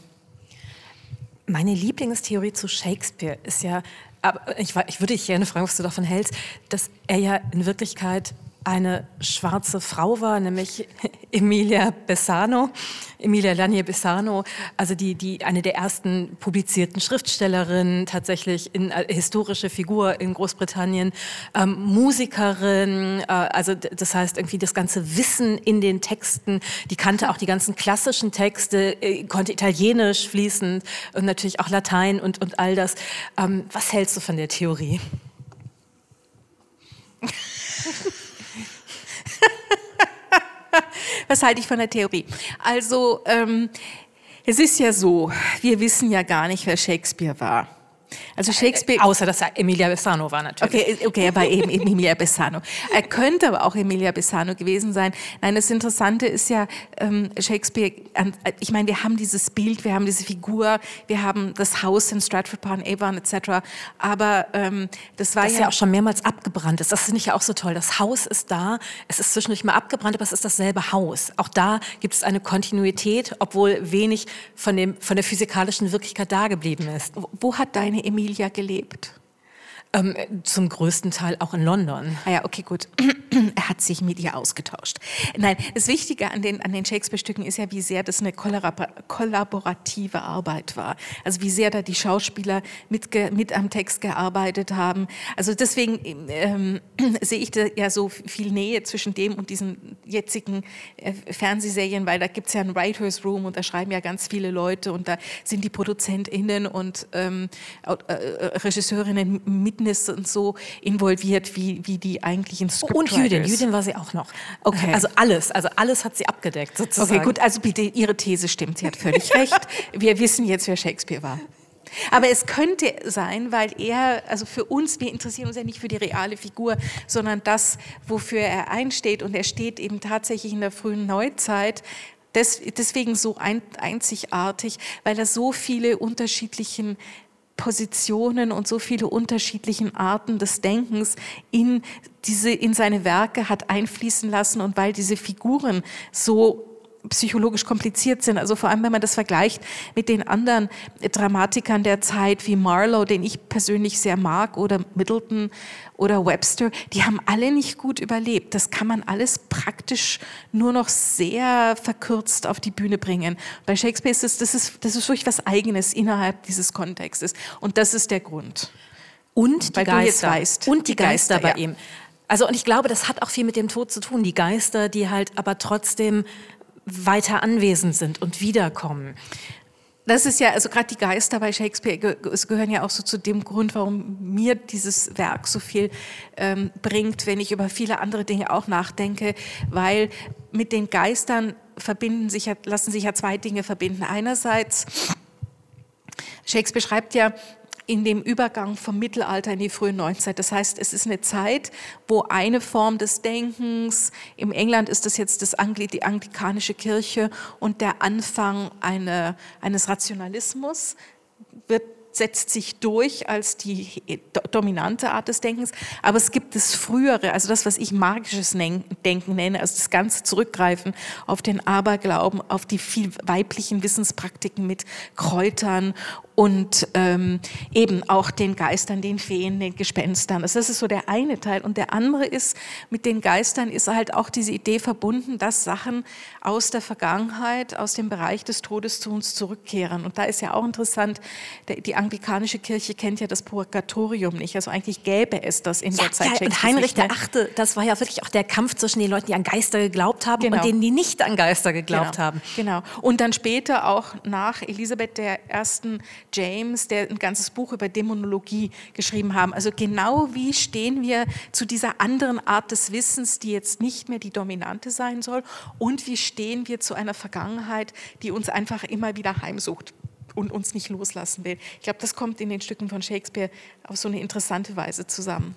Meine Lieblingstheorie zu Shakespeare ist ja, aber ich, ich würde dich gerne fragen, was du davon hältst, dass er ja in Wirklichkeit eine schwarze Frau war, nämlich (laughs) Emilia Bessano, Emilia Lanier Bessano, also die, die eine der ersten publizierten Schriftstellerinnen, tatsächlich in, äh, historische Figur in Großbritannien, ähm, Musikerin, äh, also das heißt irgendwie das ganze Wissen in den Texten, die kannte auch die ganzen klassischen Texte, äh, konnte Italienisch fließend und natürlich auch Latein und, und all das. Ähm, was hältst du von der Theorie? (laughs) (laughs) Was halte ich von der Theorie? Also, ähm, es ist ja so, wir wissen ja gar nicht, wer Shakespeare war. Also Shakespeare. Außer dass er Emilia Bessano war natürlich. Okay, okay, er war eben (laughs) Emilia Bessano. Er könnte aber auch Emilia Bessano gewesen sein. Nein, das Interessante ist ja, ähm, Shakespeare, ich meine, wir haben dieses Bild, wir haben diese Figur, wir haben das Haus in Stratford upon Avon etc. Aber ähm, das war das ja, ja auch schon mehrmals abgebrannt ist. Das finde ich ja auch so toll. Das Haus ist da, es ist zwischendurch mal abgebrannt, aber es ist dasselbe Haus. Auch da gibt es eine Kontinuität, obwohl wenig von, dem, von der physikalischen Wirklichkeit da geblieben ist. Wo hat deine Emilia gelebt? Ähm, zum größten Teil auch in London. Ah ja, okay, gut. (clears throat) er hat sich mit ihr ausgetauscht. Nein, das Wichtige an den, an den Shakespeare-Stücken ist ja, wie sehr das eine kollaborative Arbeit war. Also wie sehr da die Schauspieler mit, mit am Text gearbeitet haben. Also deswegen ähm, (clears throat) sehe ich da ja so viel Nähe zwischen dem und diesen jetzigen äh, Fernsehserien, weil da gibt es ja ein Writers Room und da schreiben ja ganz viele Leute und da sind die ProduzentInnen und ähm, äh, Regisseurinnen mit Witness und so involviert, wie, wie die eigentlichen Scriptwriters. Und Jüdin, Jüdin war sie auch noch. Okay. Also alles, also alles hat sie abgedeckt sozusagen. Okay, gut, also bitte, Ihre These stimmt, sie hat völlig (laughs) recht. Wir wissen jetzt, wer Shakespeare war. Aber es könnte sein, weil er, also für uns, wir interessieren uns ja nicht für die reale Figur, sondern das, wofür er einsteht. Und er steht eben tatsächlich in der frühen Neuzeit deswegen so einzigartig, weil er so viele unterschiedlichen Positionen und so viele unterschiedlichen Arten des Denkens in diese, in seine Werke hat einfließen lassen und weil diese Figuren so psychologisch kompliziert sind. Also vor allem, wenn man das vergleicht mit den anderen Dramatikern der Zeit wie Marlowe, den ich persönlich sehr mag, oder Middleton oder Webster, die haben alle nicht gut überlebt. Das kann man alles praktisch nur noch sehr verkürzt auf die Bühne bringen. Bei Shakespeare ist das, das ist, das ist wirklich was Eigenes innerhalb dieses Kontextes. Und das ist der Grund. Und die Weil Geister. Weißt, und die, die Geister, Geister bei ja. ihm. Also, und ich glaube, das hat auch viel mit dem Tod zu tun. Die Geister, die halt aber trotzdem weiter anwesend sind und wiederkommen. Das ist ja, also gerade die Geister bei Shakespeare es gehören ja auch so zu dem Grund, warum mir dieses Werk so viel ähm, bringt, wenn ich über viele andere Dinge auch nachdenke, weil mit den Geistern verbinden sich ja, lassen sich ja zwei Dinge verbinden. Einerseits, Shakespeare schreibt ja in dem Übergang vom Mittelalter in die frühe Neuzeit. Das heißt, es ist eine Zeit, wo eine Form des Denkens, im England ist das jetzt das Angli die anglikanische Kirche und der Anfang eine, eines Rationalismus wird setzt sich durch als die dominante Art des Denkens, aber es gibt das Frühere, also das, was ich magisches Denken nenne, also das ganze Zurückgreifen auf den Aberglauben, auf die viel weiblichen Wissenspraktiken mit Kräutern und ähm, eben auch den Geistern, den Feen, den Gespenstern. Also das ist so der eine Teil. Und der andere ist, mit den Geistern ist halt auch diese Idee verbunden, dass Sachen aus der Vergangenheit, aus dem Bereich des Todes zu uns zurückkehren. Und da ist ja auch interessant, die anglikanische Kirche kennt ja das Purgatorium nicht. Also eigentlich gäbe es das in ja, der Zeit. Ja, und Heinrich der Achte, das war ja wirklich auch der Kampf zwischen den Leuten, die an Geister geglaubt haben genau. und denen, die nicht an Geister geglaubt genau. haben. Genau. Und dann später auch nach Elisabeth der Ersten James, der ein ganzes Buch über Dämonologie geschrieben haben. Also genau wie stehen wir zu dieser anderen Art des Wissens, die jetzt nicht mehr die dominante sein soll, und wie stehen wir zu einer Vergangenheit, die uns einfach immer wieder heimsucht und uns nicht loslassen will. Ich glaube, das kommt in den Stücken von Shakespeare auf so eine interessante Weise zusammen.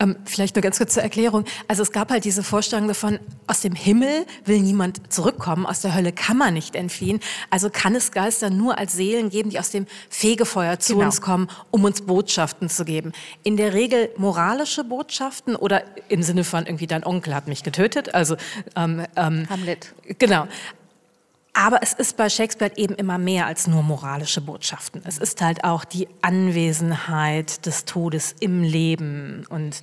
Ähm, vielleicht nur ganz kurz zur Erklärung. Also es gab halt diese Vorstellung davon, aus dem Himmel will niemand zurückkommen, aus der Hölle kann man nicht entfliehen. Also kann es Geister nur als Seelen geben, die aus dem Fegefeuer zu genau. uns kommen, um uns Botschaften zu geben. In der Regel moralische Botschaften oder im Sinne von irgendwie dein Onkel hat mich getötet. Also ähm, ähm, Hamlet. Genau. Aber es ist bei Shakespeare eben immer mehr als nur moralische Botschaften. Es ist halt auch die Anwesenheit des Todes im Leben und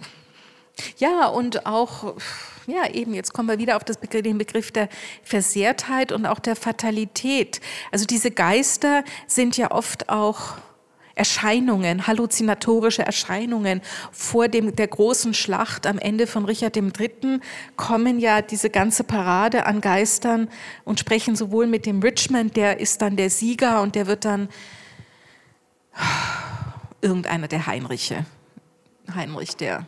ja, und auch, ja, eben, jetzt kommen wir wieder auf Begriff, den Begriff der Versehrtheit und auch der Fatalität. Also diese Geister sind ja oft auch Erscheinungen, halluzinatorische Erscheinungen. Vor dem, der großen Schlacht am Ende von Richard III. kommen ja diese ganze Parade an Geistern und sprechen sowohl mit dem Richmond, der ist dann der Sieger und der wird dann (sighs) irgendeiner der Heinriche. Heinrich der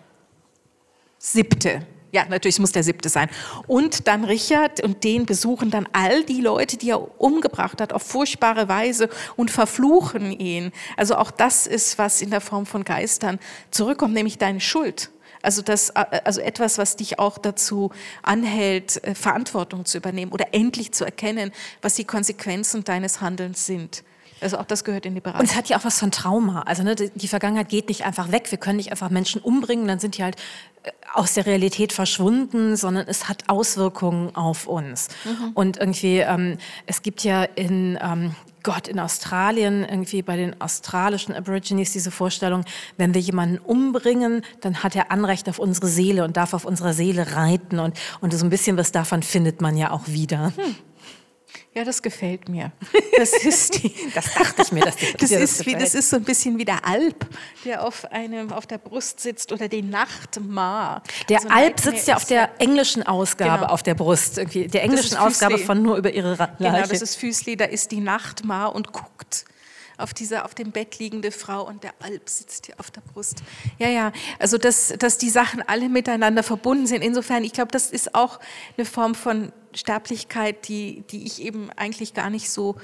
Siebte ja, natürlich muss der siebte sein. Und dann Richard und den besuchen dann all die Leute, die er umgebracht hat, auf furchtbare Weise und verfluchen ihn. Also auch das ist, was in der Form von Geistern zurückkommt, nämlich deine Schuld. Also, das, also etwas, was dich auch dazu anhält, äh, Verantwortung zu übernehmen oder endlich zu erkennen, was die Konsequenzen deines Handelns sind. Also auch das gehört in die Beratung. Und es hat ja auch was von Trauma. Also ne, die Vergangenheit geht nicht einfach weg. Wir können nicht einfach Menschen umbringen, dann sind die halt äh, aus der Realität verschwunden, sondern es hat Auswirkungen auf uns. Mhm. Und irgendwie, ähm, es gibt ja in ähm, Gott, in Australien, irgendwie bei den australischen Aborigines diese Vorstellung, wenn wir jemanden umbringen, dann hat er Anrecht auf unsere Seele und darf auf unserer Seele reiten. Und, und so ein bisschen was davon findet man ja auch wieder. Hm. Ja, das gefällt mir. (laughs) Das ist die, (laughs) das dachte ich mir, dass das, das ist wie, das ist so ein bisschen wie der Alp, der auf einem auf der Brust sitzt oder die Nachtmar. Der also Alp sitzt ja auf der englischen Ausgabe genau. auf der Brust, irgendwie der englischen Ausgabe von nur über ihre Leiche. Genau, das ist Füßli, da ist die Nachtmar und guckt auf dieser auf dem Bett liegende Frau und der Alp sitzt hier auf der Brust. Ja, ja, also dass, dass die Sachen alle miteinander verbunden sind. Insofern, ich glaube, das ist auch eine Form von Sterblichkeit, die, die ich eben eigentlich gar nicht so,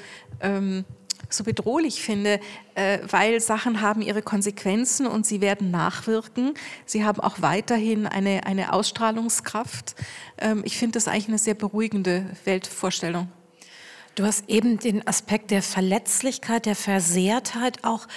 ähm, so bedrohlich finde, äh, weil Sachen haben ihre Konsequenzen und sie werden nachwirken. Sie haben auch weiterhin eine, eine Ausstrahlungskraft. Ähm, ich finde das eigentlich eine sehr beruhigende Weltvorstellung. Du hast eben den Aspekt der Verletzlichkeit, der Versehrtheit auch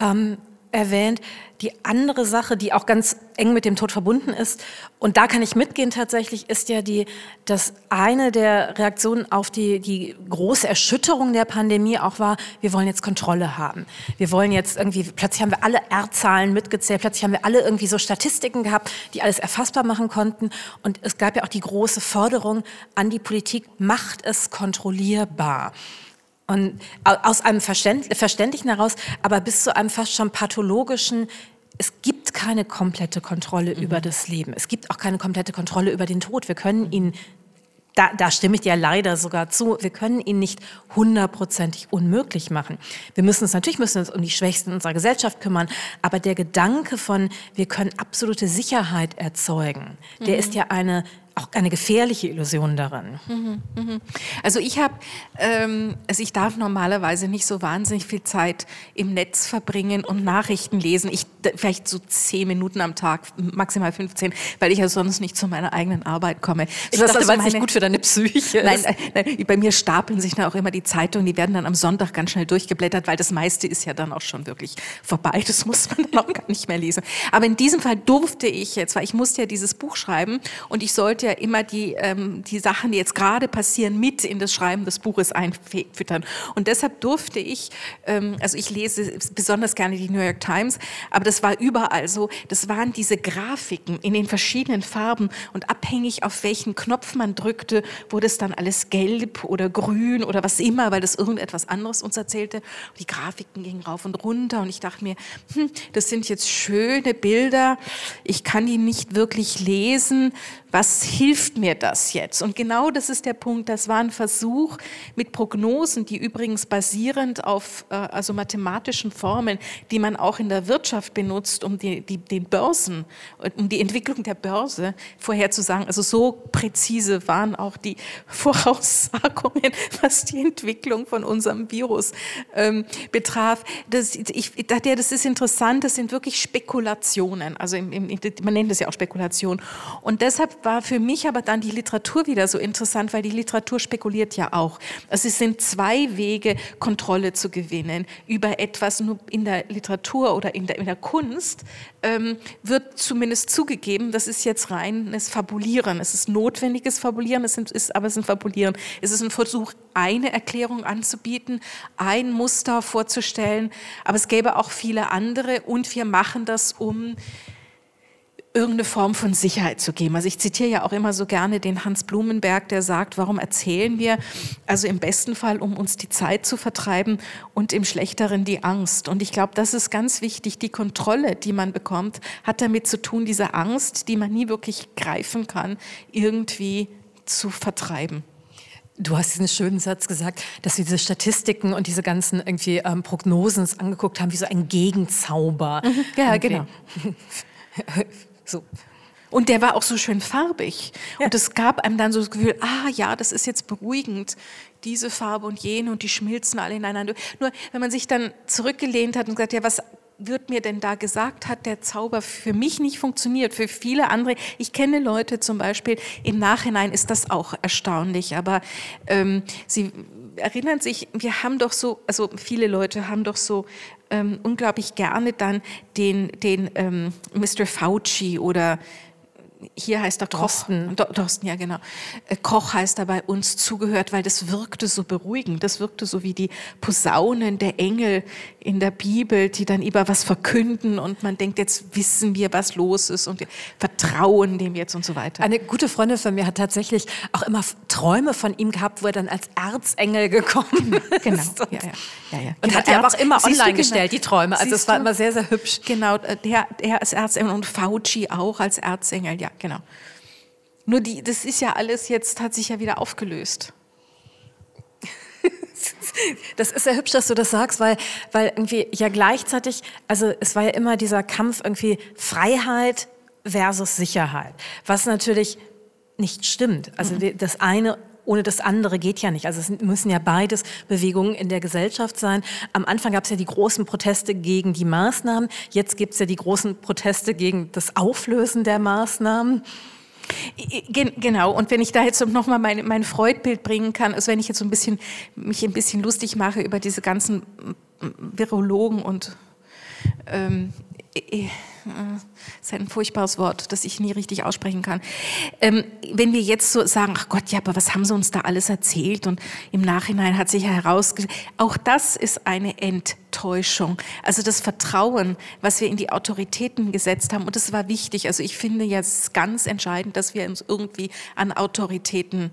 ähm, erwähnt. Die andere Sache, die auch ganz eng mit dem Tod verbunden ist, und da kann ich mitgehen tatsächlich, ist ja die, dass eine der Reaktionen auf die, die große Erschütterung der Pandemie auch war, wir wollen jetzt Kontrolle haben. Wir wollen jetzt irgendwie, plötzlich haben wir alle R-Zahlen mitgezählt, plötzlich haben wir alle irgendwie so Statistiken gehabt, die alles erfassbar machen konnten. Und es gab ja auch die große Forderung an die Politik, macht es kontrollierbar. Und aus einem Verständlichen heraus, aber bis zu einem fast schon pathologischen, es gibt keine komplette Kontrolle mhm. über das Leben. Es gibt auch keine komplette Kontrolle über den Tod. Wir können ihn, da, da stimme ich dir leider sogar zu, wir können ihn nicht hundertprozentig unmöglich machen. Wir müssen uns natürlich müssen uns um die Schwächsten unserer Gesellschaft kümmern, aber der Gedanke von, wir können absolute Sicherheit erzeugen, der mhm. ist ja eine auch eine gefährliche Illusion daran. Mhm, mhm. Also ich habe, ähm, also ich darf normalerweise nicht so wahnsinnig viel Zeit im Netz verbringen und Nachrichten lesen. Ich vielleicht so zehn Minuten am Tag, maximal 15, weil ich ja sonst nicht zu meiner eigenen Arbeit komme. Ich das dachte, weil es nicht gut für deine Psyche nein, nein, nein, bei mir stapeln sich dann auch immer die Zeitungen, die werden dann am Sonntag ganz schnell durchgeblättert, weil das meiste ist ja dann auch schon wirklich vorbei. (laughs) Das muss man dann auch gar nicht mehr lesen. Aber in diesem Fall durfte ich jetzt, weil ich musste ja dieses Buch schreiben und ich sollte ja immer die, ähm, die Sachen, die jetzt gerade passieren, mit in das Schreiben des Buches einfüttern. Und deshalb durfte ich, ähm, also ich lese besonders gerne die New York Times, aber das war überall so, das waren diese Grafiken in den verschiedenen Farben und abhängig auf welchen Knopf man drückte, wurde es dann alles gelb oder grün oder was immer, weil das irgendetwas anderes uns erzählte. Die Grafiken gingen rauf und runter und ich dachte mir, hm, das sind jetzt schöne Bilder, ich kann die nicht wirklich lesen, was hilft mir das jetzt? Und genau das ist der Punkt, das war ein Versuch mit Prognosen, die übrigens basierend auf äh, also mathematischen Formeln, die man auch in der Wirtschaft benutzt, um die, die, den Börsen, um die Entwicklung der Börse vorherzusagen. Also so präzise waren auch die (laughs) Voraussagungen, was die Entwicklung von unserem Virus ähm, betraf. Das, ich dachte, das ist interessant, das sind wirklich Spekulationen. Also im, im, man nennt es ja auch Spekulation. Und deshalb war für mich aber dann die Literatur wieder so interessant, weil die Literatur spekuliert ja auch. Also es sind zwei Wege, Kontrolle zu gewinnen über etwas. Nur in der Literatur oder in der, in der Kunst ähm, wird zumindest zugegeben, das ist jetzt reines Fabulieren. Es ist notwendiges Fabulieren, es ist aber es ist ein Fabulieren. Es ist ein Versuch, eine Erklärung anzubieten, ein Muster vorzustellen, aber es gäbe auch viele andere und wir machen das, um irgendeine Form von Sicherheit zu geben. Also ich zitiere ja auch immer so gerne den Hans Blumenberg, der sagt, warum erzählen wir? Also im besten Fall, um uns die Zeit zu vertreiben und im schlechteren die Angst. Und ich glaube, das ist ganz wichtig. Die Kontrolle, die man bekommt, hat damit zu tun, diese Angst, die man nie wirklich greifen kann, irgendwie zu vertreiben. Du hast diesen schönen Satz gesagt, dass wir diese Statistiken und diese ganzen irgendwie ähm, Prognosen angeguckt haben, wie so ein Gegenzauber. Mhm, ja, irgendwie. genau. (laughs) So. Und der war auch so schön farbig. Ja. Und es gab einem dann so das Gefühl, ah ja, das ist jetzt beruhigend, diese Farbe und jene und die schmilzen alle ineinander. Nur wenn man sich dann zurückgelehnt hat und gesagt, ja, was wird mir denn da gesagt, hat der Zauber für mich nicht funktioniert, für viele andere. Ich kenne Leute zum Beispiel, im Nachhinein ist das auch erstaunlich, aber ähm, sie erinnern sich, wir haben doch so, also viele Leute haben doch so ähm, unglaublich gerne dann den, den ähm, Mr. Fauci oder hier heißt er Thorsten, Thorsten, ja genau. Äh, Koch heißt er bei uns zugehört, weil das wirkte so beruhigend. Das wirkte so wie die Posaunen der Engel in der Bibel, die dann über was verkünden und man denkt, jetzt wissen wir, was los ist und wir vertrauen dem jetzt und so weiter. Eine gute Freundin von mir hat tatsächlich auch immer Träume von ihm gehabt, wo er dann als Erzengel gekommen (laughs) ist. Genau, ja, ja. ja, ja. Und hat er aber auch immer online genau, gestellt, die Träume. Also es war immer sehr, sehr hübsch. Genau, der, der als Erzengel und Fauci auch als Erzengel, ja genau. Nur die, das ist ja alles jetzt, hat sich ja wieder aufgelöst. (laughs) Das ist ja hübsch, dass du das sagst, weil, weil irgendwie ja gleichzeitig, also es war ja immer dieser Kampf irgendwie Freiheit versus Sicherheit, was natürlich nicht stimmt. Also mhm. das eine ohne das andere geht ja nicht. Also es müssen ja beides Bewegungen in der Gesellschaft sein. Am Anfang gab es ja die großen Proteste gegen die Maßnahmen. Jetzt gibt es ja die großen Proteste gegen das Auflösen der Maßnahmen. Genau, und wenn ich da jetzt nochmal mein, mein Freudbild bringen kann, also wenn ich jetzt so ein bisschen, mich ein bisschen lustig mache über diese ganzen Virologen und ähm, ist ein furchtbares Wort, das ich nie richtig aussprechen kann. Ähm, wenn wir jetzt so sagen, ach Gott, ja, aber was haben sie uns da alles erzählt? Und im Nachhinein hat sich ja herausgestellt, auch das ist eine Enttäuschung. Also das Vertrauen, was wir in die Autoritäten gesetzt haben, und das war wichtig. Also ich finde jetzt ganz entscheidend, dass wir uns irgendwie an Autoritäten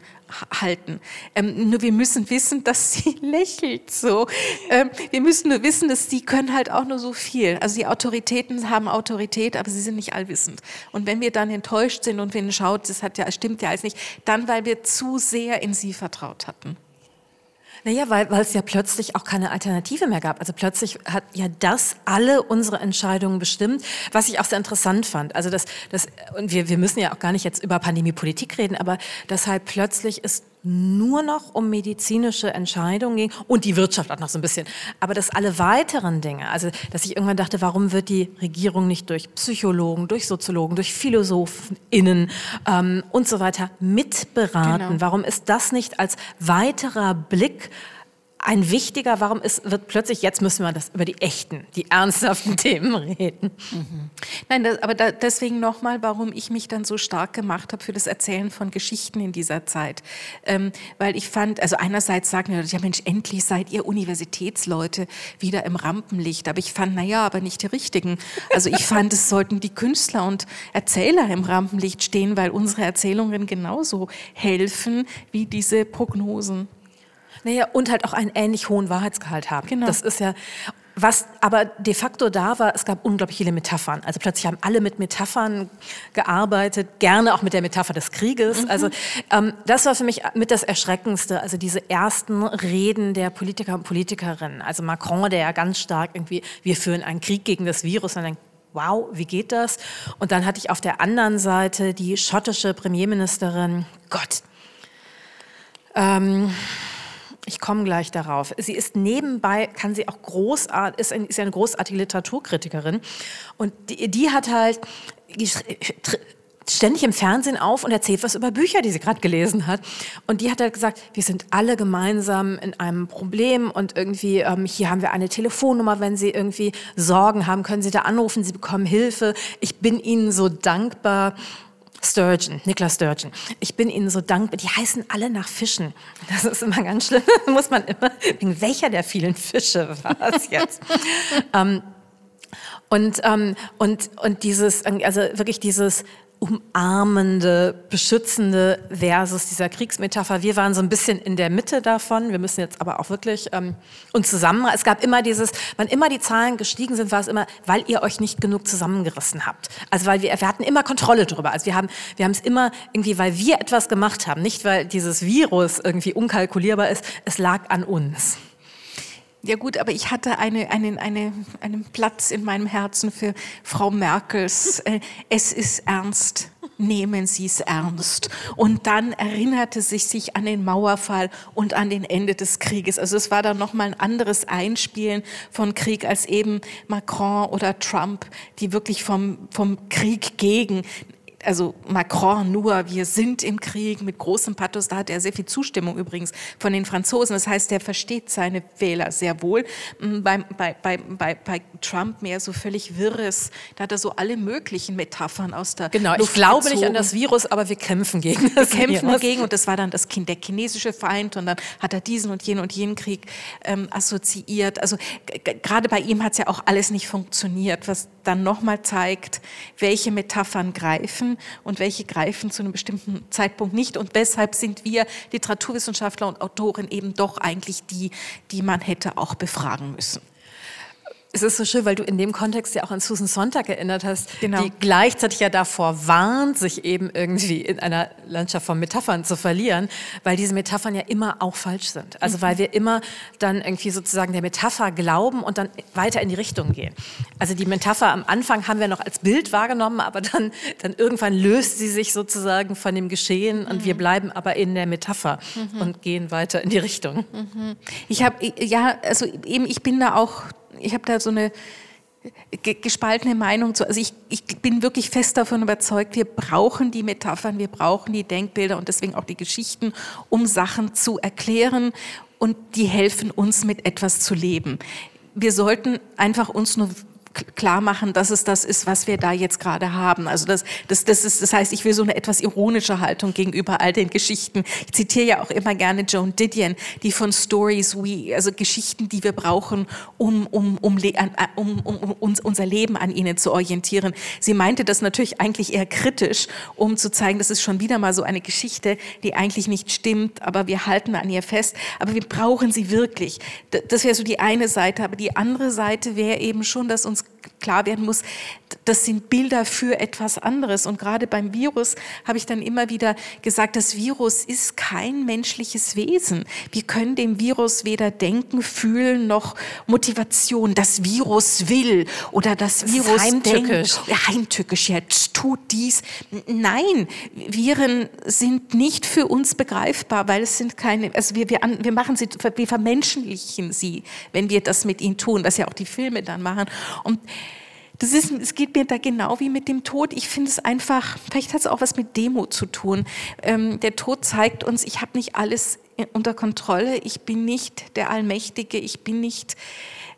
halten. Ähm, nur wir müssen wissen, dass (laughs) sie lächelt so. Ähm, wir müssen nur wissen, dass sie können halt auch nur so viel. Also die Autoritäten haben Autorität, aber sie sind nicht allwissend. Und wenn wir dann enttäuscht sind und wenn schaut, das hat ja, stimmt ja alles nicht, dann weil wir zu sehr in sie vertraut hatten. Naja, weil, weil es ja plötzlich auch keine Alternative mehr gab. Also plötzlich hat ja das alle unsere Entscheidungen bestimmt, was ich auch sehr interessant fand. Also das, das und wir, wir müssen ja auch gar nicht jetzt über Pandemie-Politik reden, aber deshalb plötzlich ist nur noch um medizinische Entscheidungen ging und die Wirtschaft auch noch so ein bisschen. Aber dass alle weiteren Dinge, also dass ich irgendwann dachte, warum wird die Regierung nicht durch Psychologen, durch Soziologen, durch PhilosophInnen ähm, und so weiter mitberaten? Genau. Warum ist das nicht als weiterer Blick ein wichtiger, warum ist, wird plötzlich, jetzt müssen wir das über die echten, die ernsthaften (laughs) Themen reden. Mhm. Nein, das, aber da, deswegen nochmal, warum ich mich dann so stark gemacht habe für das Erzählen von Geschichten in dieser Zeit. Ähm, weil ich fand, also einerseits sagen wir, ja Mensch, endlich seid ihr Universitätsleute wieder im Rampenlicht. Aber ich fand, naja, aber nicht die richtigen. Also ich fand, es sollten die Künstler und Erzähler im Rampenlicht stehen, weil unsere Erzählungen genauso helfen wie diese Prognosen. Naja, und halt auch einen ähnlich hohen Wahrheitsgehalt haben. Genau. Das ist ja, was aber de facto da war, es gab unglaublich viele Metaphern. Also plötzlich haben alle mit Metaphern gearbeitet, gerne auch mit der Metapher des Krieges. Mhm. Also ähm, das war für mich mit das Erschreckendste. Also diese ersten Reden der Politiker und Politikerinnen. Also Macron, der ja ganz stark irgendwie, wir führen einen Krieg gegen das Virus. Und dann wow, wie geht das? Und dann hatte ich auf der anderen Seite die schottische Premierministerin, Gott, ähm, ich komme gleich darauf. Sie ist nebenbei, kann sie auch großartig, ist, ist eine großartige Literaturkritikerin. Und die, die hat halt ständig im Fernsehen auf und erzählt was über Bücher, die sie gerade gelesen hat. Und die hat halt gesagt, wir sind alle gemeinsam in einem Problem und irgendwie ähm, hier haben wir eine Telefonnummer, wenn Sie irgendwie Sorgen haben, können Sie da anrufen, Sie bekommen Hilfe. Ich bin Ihnen so dankbar. Sturgeon, Niklas Sturgeon. Ich bin Ihnen so dankbar. Die heißen alle nach Fischen. Das ist immer ganz schlimm. (laughs) Muss man immer, wegen welcher der vielen Fische war es jetzt? (laughs) ähm, und, ähm, und, und dieses, also wirklich dieses umarmende, beschützende versus dieser Kriegsmetapher. Wir waren so ein bisschen in der Mitte davon. Wir müssen jetzt aber auch wirklich ähm, uns zusammen. Es gab immer dieses, wann immer die Zahlen gestiegen sind, war es immer, weil ihr euch nicht genug zusammengerissen habt. Also weil wir, wir hatten immer Kontrolle drüber. Also wir haben, wir haben es immer irgendwie, weil wir etwas gemacht haben, nicht weil dieses Virus irgendwie unkalkulierbar ist. Es lag an uns. Ja gut, aber ich hatte eine, einen, eine, einen Platz in meinem Herzen für Frau Merkels. Äh, es ist ernst, nehmen Sie es ernst. Und dann erinnerte sich sich an den Mauerfall und an den Ende des Krieges. Also es war dann nochmal ein anderes Einspielen von Krieg als eben Macron oder Trump, die wirklich vom, vom Krieg gegen also Macron nur, wir sind im Krieg mit großem Pathos, da hat er sehr viel Zustimmung übrigens von den Franzosen. Das heißt, er versteht seine Wähler sehr wohl. Mm, bei, bei, bei, bei, Trump mehr so völlig wirres, da hat er so alle möglichen Metaphern aus der Genau, Luft ich glaube gezogen. nicht an das Virus, aber wir kämpfen gegen das Wir kämpfen Virus. dagegen und das war dann das kind, der chinesische Feind und dann hat er diesen und jenen und jenen Krieg ähm, assoziiert. Also gerade bei ihm hat es ja auch alles nicht funktioniert, was dann nochmal zeigt, welche Metaphern greifen und welche greifen zu einem bestimmten Zeitpunkt nicht. Und deshalb sind wir Literaturwissenschaftler und Autoren eben doch eigentlich die, die man hätte auch befragen müssen. Es ist so schön, weil du in dem Kontext ja auch an Susan Sonntag erinnert hast, genau. die gleichzeitig ja davor warnt, sich eben irgendwie in einer Landschaft von Metaphern zu verlieren, weil diese Metaphern ja immer auch falsch sind. Also weil wir immer dann irgendwie sozusagen der Metapher glauben und dann weiter in die Richtung gehen. Also die Metapher am Anfang haben wir noch als Bild wahrgenommen, aber dann, dann irgendwann löst sie sich sozusagen von dem Geschehen und mhm. wir bleiben aber in der Metapher mhm. und gehen weiter in die Richtung. Mhm. Ich habe, ja, also eben, ich bin da auch ich habe da so eine gespaltene Meinung zu. Also ich, ich bin wirklich fest davon überzeugt, wir brauchen die Metaphern, wir brauchen die Denkbilder und deswegen auch die Geschichten, um Sachen zu erklären und die helfen uns mit etwas zu leben. Wir sollten einfach uns nur klar machen, dass es das ist, was wir da jetzt gerade haben. Also das, das, das, ist, das heißt, ich will so eine etwas ironische Haltung gegenüber all den Geschichten. Ich zitiere ja auch immer gerne Joan Didion, die von Stories We, also Geschichten, die wir brauchen, um, um, um, um, um uns, unser Leben an ihnen zu orientieren. Sie meinte das natürlich eigentlich eher kritisch, um zu zeigen, das ist schon wieder mal so eine Geschichte, die eigentlich nicht stimmt, aber wir halten an ihr fest. Aber wir brauchen sie wirklich. Das wäre so die eine Seite. Aber die andere Seite wäre eben schon, dass uns klar werden muss, das sind Bilder für etwas anderes. Und gerade beim Virus habe ich dann immer wieder gesagt, das Virus ist kein menschliches Wesen. Wir können dem Virus weder denken, fühlen noch Motivation. Das Virus will oder das, das Virus heimtückisch. denkt. Heimtückisch, jetzt tut dies. Nein, Viren sind nicht für uns begreifbar, weil es sind keine, also wir, wir, wir machen sie, wir vermenschlichen sie, wenn wir das mit ihnen tun, was ja auch die Filme dann machen. Und das ist, es geht mir da genau wie mit dem Tod. Ich finde es einfach, vielleicht hat es auch was mit Demo zu tun. Ähm, der Tod zeigt uns, ich habe nicht alles unter Kontrolle, ich bin nicht der Allmächtige, ich bin nicht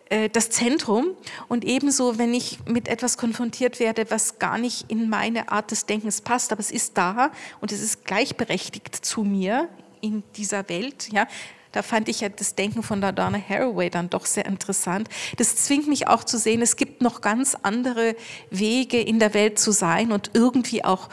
äh, das Zentrum. Und ebenso, wenn ich mit etwas konfrontiert werde, was gar nicht in meine Art des Denkens passt, aber es ist da und es ist gleichberechtigt zu mir in dieser Welt, ja, da fand ich ja das Denken von Donna Haraway dann doch sehr interessant. Das zwingt mich auch zu sehen, es gibt noch ganz andere Wege in der Welt zu sein und irgendwie auch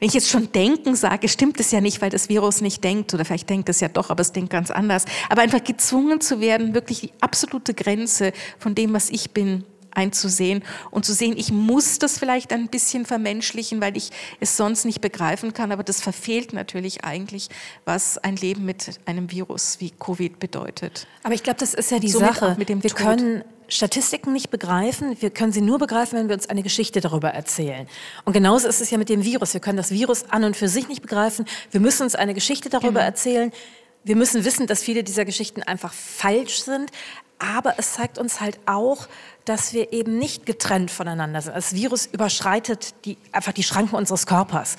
wenn ich jetzt schon denken sage, stimmt es ja nicht, weil das Virus nicht denkt oder vielleicht denkt es ja doch, aber es denkt ganz anders. Aber einfach gezwungen zu werden, wirklich die absolute Grenze von dem, was ich bin, einzusehen und zu sehen, ich muss das vielleicht ein bisschen vermenschlichen, weil ich es sonst nicht begreifen kann, aber das verfehlt natürlich eigentlich, was ein Leben mit einem Virus wie Covid bedeutet. Aber ich glaube, das ist ja die Somit Sache. Mit dem wir Tod. können Statistiken nicht begreifen. Wir können sie nur begreifen, wenn wir uns eine Geschichte darüber erzählen. Und genauso ist es ja mit dem Virus. Wir können das Virus an und für sich nicht begreifen. Wir müssen uns eine Geschichte darüber genau. erzählen. Wir müssen wissen, dass viele dieser Geschichten einfach falsch sind. Aber es zeigt uns halt auch, dass wir eben nicht getrennt voneinander sind. Das Virus überschreitet die, einfach die Schranken unseres Körpers.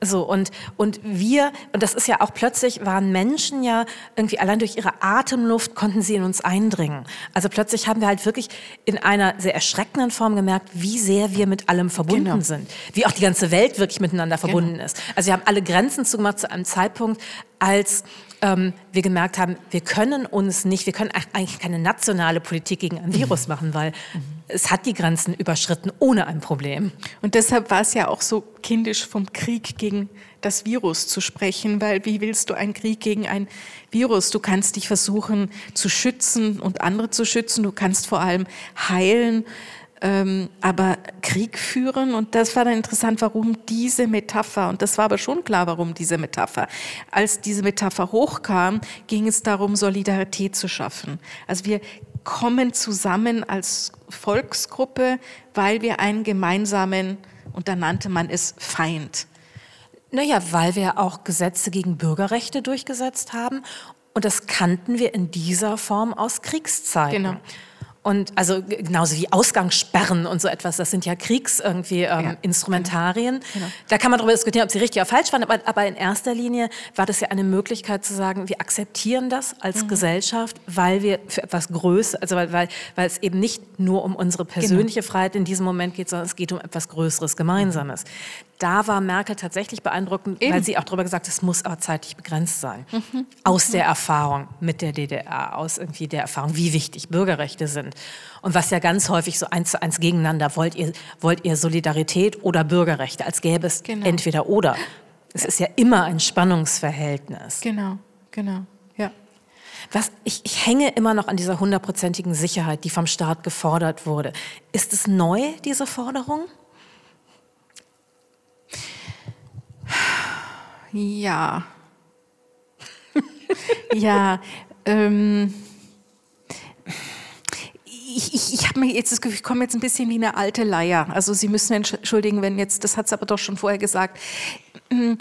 So, und, und wir, und das ist ja auch plötzlich, waren Menschen ja irgendwie allein durch ihre Atemluft konnten sie in uns eindringen. Also plötzlich haben wir halt wirklich in einer sehr erschreckenden Form gemerkt, wie sehr wir mit allem verbunden genau. sind. Wie auch die ganze Welt wirklich miteinander verbunden genau. ist. Also wir haben alle Grenzen zugemacht zu einem Zeitpunkt, als ähm, wir gemerkt haben, wir können uns nicht, wir können eigentlich keine nationale Politik gegen ein Virus mhm. machen, weil mhm. es hat die Grenzen überschritten ohne ein Problem. Und deshalb war es ja auch so kindisch vom Krieg gegen das Virus zu sprechen, weil wie willst du einen Krieg gegen ein Virus? Du kannst dich versuchen zu schützen und andere zu schützen, du kannst vor allem heilen ähm, aber Krieg führen. Und das war dann interessant, warum diese Metapher, und das war aber schon klar, warum diese Metapher. Als diese Metapher hochkam, ging es darum, Solidarität zu schaffen. Also wir kommen zusammen als Volksgruppe, weil wir einen gemeinsamen, und da nannte man es Feind. Naja, weil wir auch Gesetze gegen Bürgerrechte durchgesetzt haben. Und das kannten wir in dieser Form aus Kriegszeiten. Genau. Und also genauso wie Ausgangssperren und so etwas, das sind ja Kriegs irgendwie ähm, ja. Instrumentarien. Genau. Da kann man darüber diskutieren, ob sie richtig oder falsch waren, aber, aber, in erster Linie war das ja eine Möglichkeit zu sagen, wir akzeptieren das als mhm. Gesellschaft, weil wir für etwas Größeres, also weil, weil, weil es eben nicht nur um unsere persönliche genau. Freiheit in diesem Moment geht, sondern es geht um etwas Größeres, Gemeinsames. Mhm da war Merkel tatsächlich beeindruckend, Eben. weil sie auch darüber gesagt hat, es muss aber zeitlich begrenzt sein. Mhm. Aus der Erfahrung mit der DDR, aus irgendwie der Erfahrung, wie wichtig Bürgerrechte sind. Und was ja ganz häufig so eins zu eins gegeneinander, wollt ihr, wollt ihr Solidarität oder Bürgerrechte, als gäbe es genau. entweder oder. Es ist ja immer ein Spannungsverhältnis. Genau, genau, ja. Was, ich, ich hänge immer noch an dieser hundertprozentigen Sicherheit, die vom Staat gefordert wurde. Ist es neu, diese Forderung? Ja. ja. Ähm, ich, ich, ich habe mir jetzt das Gefühl, ich komme jetzt ein bisschen wie eine alte Leier. Also Sie müssen entschuldigen, wenn jetzt, das hat es aber doch schon vorher gesagt. Hm,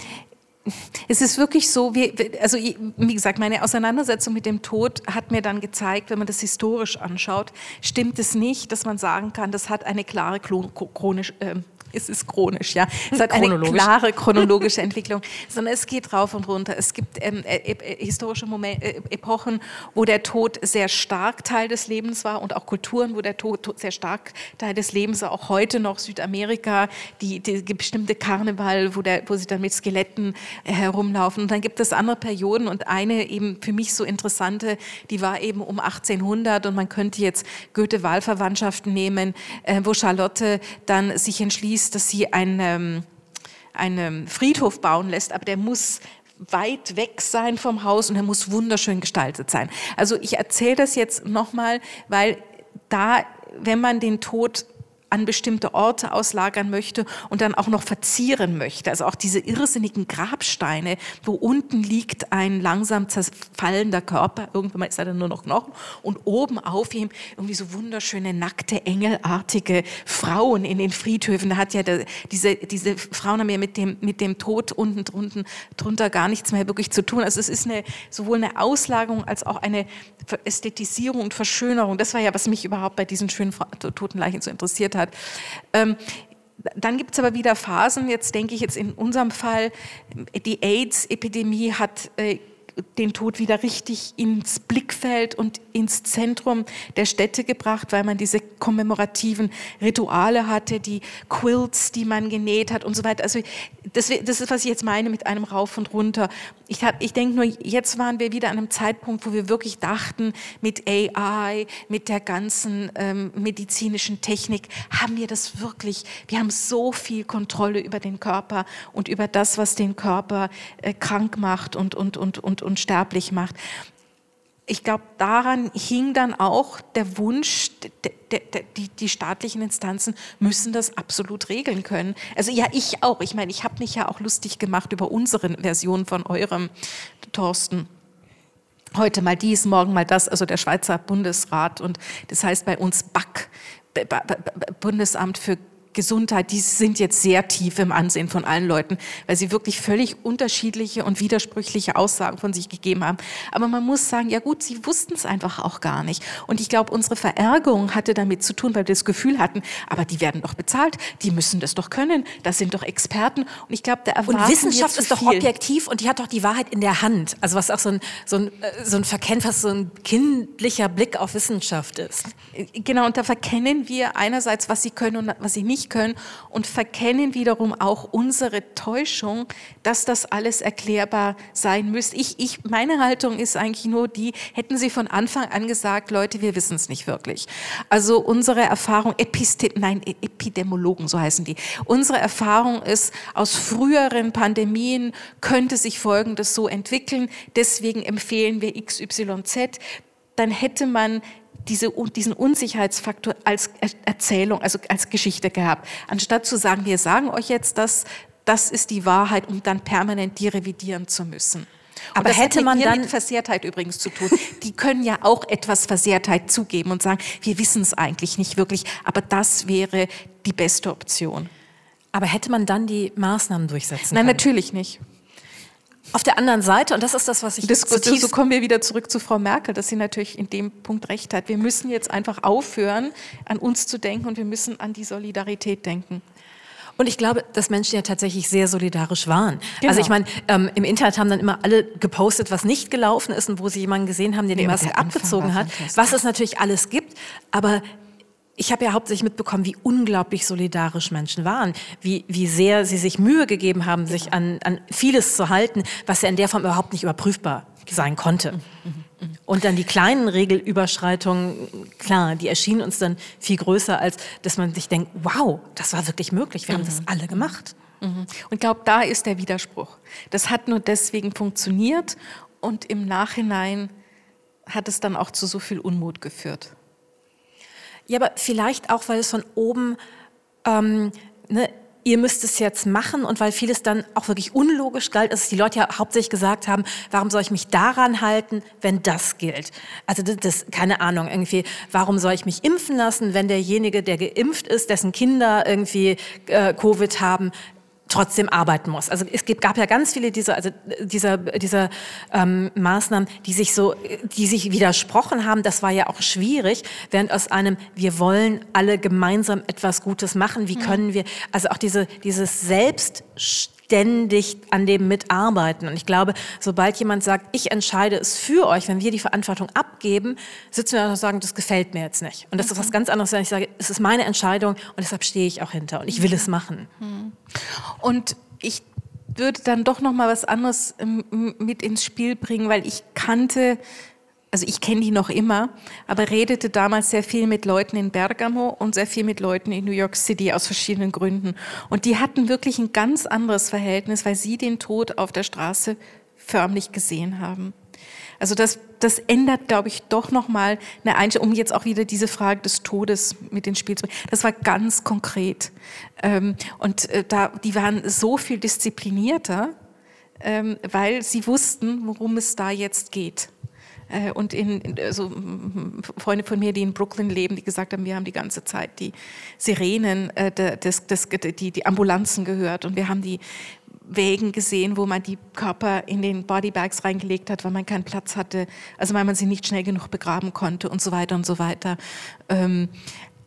es ist wirklich so, wie, also wie gesagt, meine Auseinandersetzung mit dem Tod hat mir dann gezeigt, wenn man das historisch anschaut, stimmt es nicht, dass man sagen kann, das hat eine klare chronisch, äh, es ist chronisch, ja. Es hat eine klare chronologische (laughs) Entwicklung, sondern es geht rauf und runter. Es gibt ähm, äh, äh, historische Moment, äh, Epochen, wo der Tod sehr stark Teil des Lebens war und auch Kulturen, wo der Tod sehr stark Teil des Lebens war. Auch heute noch Südamerika, die, die bestimmte Karneval, wo, der, wo sie dann mit Skeletten äh, herumlaufen. Und dann gibt es andere Perioden und eine eben für mich so interessante, die war eben um 1800 und man könnte jetzt Goethe-Wahlverwandtschaften nehmen, äh, wo Charlotte dann sich entschließt, ist, dass sie einen, ähm, einen Friedhof bauen lässt, aber der muss weit weg sein vom Haus und er muss wunderschön gestaltet sein. Also ich erzähle das jetzt nochmal, weil da wenn man den Tod an bestimmte Orte auslagern möchte und dann auch noch verzieren möchte. Also auch diese irrsinnigen Grabsteine, wo unten liegt ein langsam zerfallender Körper, irgendwann ist er dann nur noch Knochen und oben auf ihm irgendwie so wunderschöne, nackte, engelartige Frauen in den Friedhöfen. Da hat ja der, diese, diese Frauen haben ja mit dem, mit dem Tod unten drunten, drunter gar nichts mehr wirklich zu tun. Also es ist eine, sowohl eine Auslagerung als auch eine Ästhetisierung und Verschönerung. Das war ja, was mich überhaupt bei diesen schönen toten Leichen so interessiert hat hat. Ähm, dann gibt es aber wieder Phasen, jetzt denke ich jetzt in unserem Fall, die AIDS-Epidemie hat äh, den Tod wieder richtig ins Blickfeld und ins Zentrum der Städte gebracht, weil man diese kommemorativen Rituale hatte, die Quilts, die man genäht hat und so weiter. Also das, das ist, was ich jetzt meine mit einem Rauf und runter. Ich, ich denke nur, jetzt waren wir wieder an einem Zeitpunkt, wo wir wirklich dachten, mit AI, mit der ganzen ähm, medizinischen Technik, haben wir das wirklich, wir haben so viel Kontrolle über den Körper und über das, was den Körper äh, krank macht und, und, und, und unsterblich macht. Ich glaube, daran hing dann auch der Wunsch, die, die, staatlichen Instanzen müssen das absolut regeln können. Also ja, ich auch. Ich meine, ich habe mich ja auch lustig gemacht über unsere Version von eurem, Thorsten heute mal dies, morgen mal das, also der Schweizer Bundesrat und das heißt bei uns BAC, Bundesamt für Gesundheit, die sind jetzt sehr tief im Ansehen von allen Leuten, weil sie wirklich völlig unterschiedliche und widersprüchliche Aussagen von sich gegeben haben. Aber man muss sagen, ja gut, sie wussten es einfach auch gar nicht. Und ich glaube, unsere Verärgerung hatte damit zu tun, weil wir das Gefühl hatten, aber die werden doch bezahlt, die müssen das doch können, das sind doch Experten. Und ich glaube, der Und Wissenschaft ist doch objektiv und die hat doch die Wahrheit in der Hand. Also was auch so ein, so ein, äh, so ein Verkennt, was so ein kindlicher Blick auf Wissenschaft ist. Genau, und da verkennen wir einerseits, was sie können und was sie nicht nicht können und verkennen wiederum auch unsere Täuschung, dass das alles erklärbar sein müsste. Ich, ich, meine Haltung ist eigentlich nur die, hätten Sie von Anfang an gesagt, Leute, wir wissen es nicht wirklich. Also unsere Erfahrung, Episte nein, e-, Epidemiologen, so heißen die. Unsere Erfahrung ist, aus früheren Pandemien könnte sich Folgendes so entwickeln. Deswegen empfehlen wir XYZ. Dann hätte man diese, diesen Unsicherheitsfaktor als Erzählung, also als Geschichte gehabt. Anstatt zu sagen, wir sagen euch jetzt das, das ist die Wahrheit, um dann permanent die revidieren zu müssen. Aber das hätte man dann mit Versehrtheit übrigens zu tun. Die können ja auch etwas Versehrtheit zugeben und sagen, wir wissen es eigentlich nicht wirklich, aber das wäre die beste Option. Aber hätte man dann die Maßnahmen durchsetzen Nein, können? natürlich nicht. Auf der anderen Seite, und das ist das, was ich das, So kommen wir wieder zurück zu Frau Merkel, dass sie natürlich in dem Punkt recht hat. Wir müssen jetzt einfach aufhören, an uns zu denken und wir müssen an die Solidarität denken. Und ich glaube, dass Menschen ja tatsächlich sehr solidarisch waren. Genau. Also ich meine, ähm, im Internet haben dann immer alle gepostet, was nicht gelaufen ist und wo sie jemanden gesehen haben, der die Maske abgezogen hat, was es natürlich alles gibt. Aber ich habe ja hauptsächlich mitbekommen, wie unglaublich solidarisch Menschen waren, wie, wie sehr sie sich Mühe gegeben haben, sich an, an vieles zu halten, was ja in der Form überhaupt nicht überprüfbar sein konnte. Und dann die kleinen Regelüberschreitungen, klar, die erschienen uns dann viel größer, als dass man sich denkt, wow, das war wirklich möglich, wir haben das alle gemacht. Und ich glaube, da ist der Widerspruch. Das hat nur deswegen funktioniert und im Nachhinein hat es dann auch zu so viel Unmut geführt. Ja, aber vielleicht auch, weil es von oben, ähm, ne, ihr müsst es jetzt machen und weil vieles dann auch wirklich unlogisch galt, dass die Leute ja hauptsächlich gesagt haben, warum soll ich mich daran halten, wenn das gilt? Also das, das keine Ahnung, irgendwie, warum soll ich mich impfen lassen, wenn derjenige, der geimpft ist, dessen Kinder irgendwie äh, Covid haben, trotzdem arbeiten muss. Also es gab ja ganz viele dieser, also dieser, dieser ähm, Maßnahmen, die sich so, die sich widersprochen haben. Das war ja auch schwierig, während aus einem wir wollen alle gemeinsam etwas Gutes machen. Wie können wir, also auch diese dieses Selbst ständig an dem mitarbeiten. Und ich glaube, sobald jemand sagt, ich entscheide es für euch, wenn wir die Verantwortung abgeben, sitzen wir da und sagen, das gefällt mir jetzt nicht. Und das ist was ganz anderes, wenn ich sage, es ist meine Entscheidung und deshalb stehe ich auch hinter und ich will es machen. Und ich würde dann doch noch mal was anderes ähm, mit ins Spiel bringen, weil ich kannte also ich kenne die noch immer, aber redete damals sehr viel mit Leuten in Bergamo und sehr viel mit Leuten in New York City aus verschiedenen Gründen. Und die hatten wirklich ein ganz anderes Verhältnis, weil sie den Tod auf der Straße förmlich gesehen haben. Also das, das ändert, glaube ich, doch nochmal eine Einstellung, um jetzt auch wieder diese Frage des Todes mit ins Spiel zu bringen. Das war ganz konkret. Ähm, und äh, da, die waren so viel disziplinierter, ähm, weil sie wussten, worum es da jetzt geht. Äh, und in, also Freunde von mir, die in Brooklyn leben, die gesagt haben, wir haben die ganze Zeit die Sirenen, äh, des, des, die, die Ambulanzen gehört und wir haben die Wägen gesehen, wo man die Körper in den Bodybags reingelegt hat, weil man keinen Platz hatte, also weil man sie nicht schnell genug begraben konnte und so weiter und so weiter. Ähm,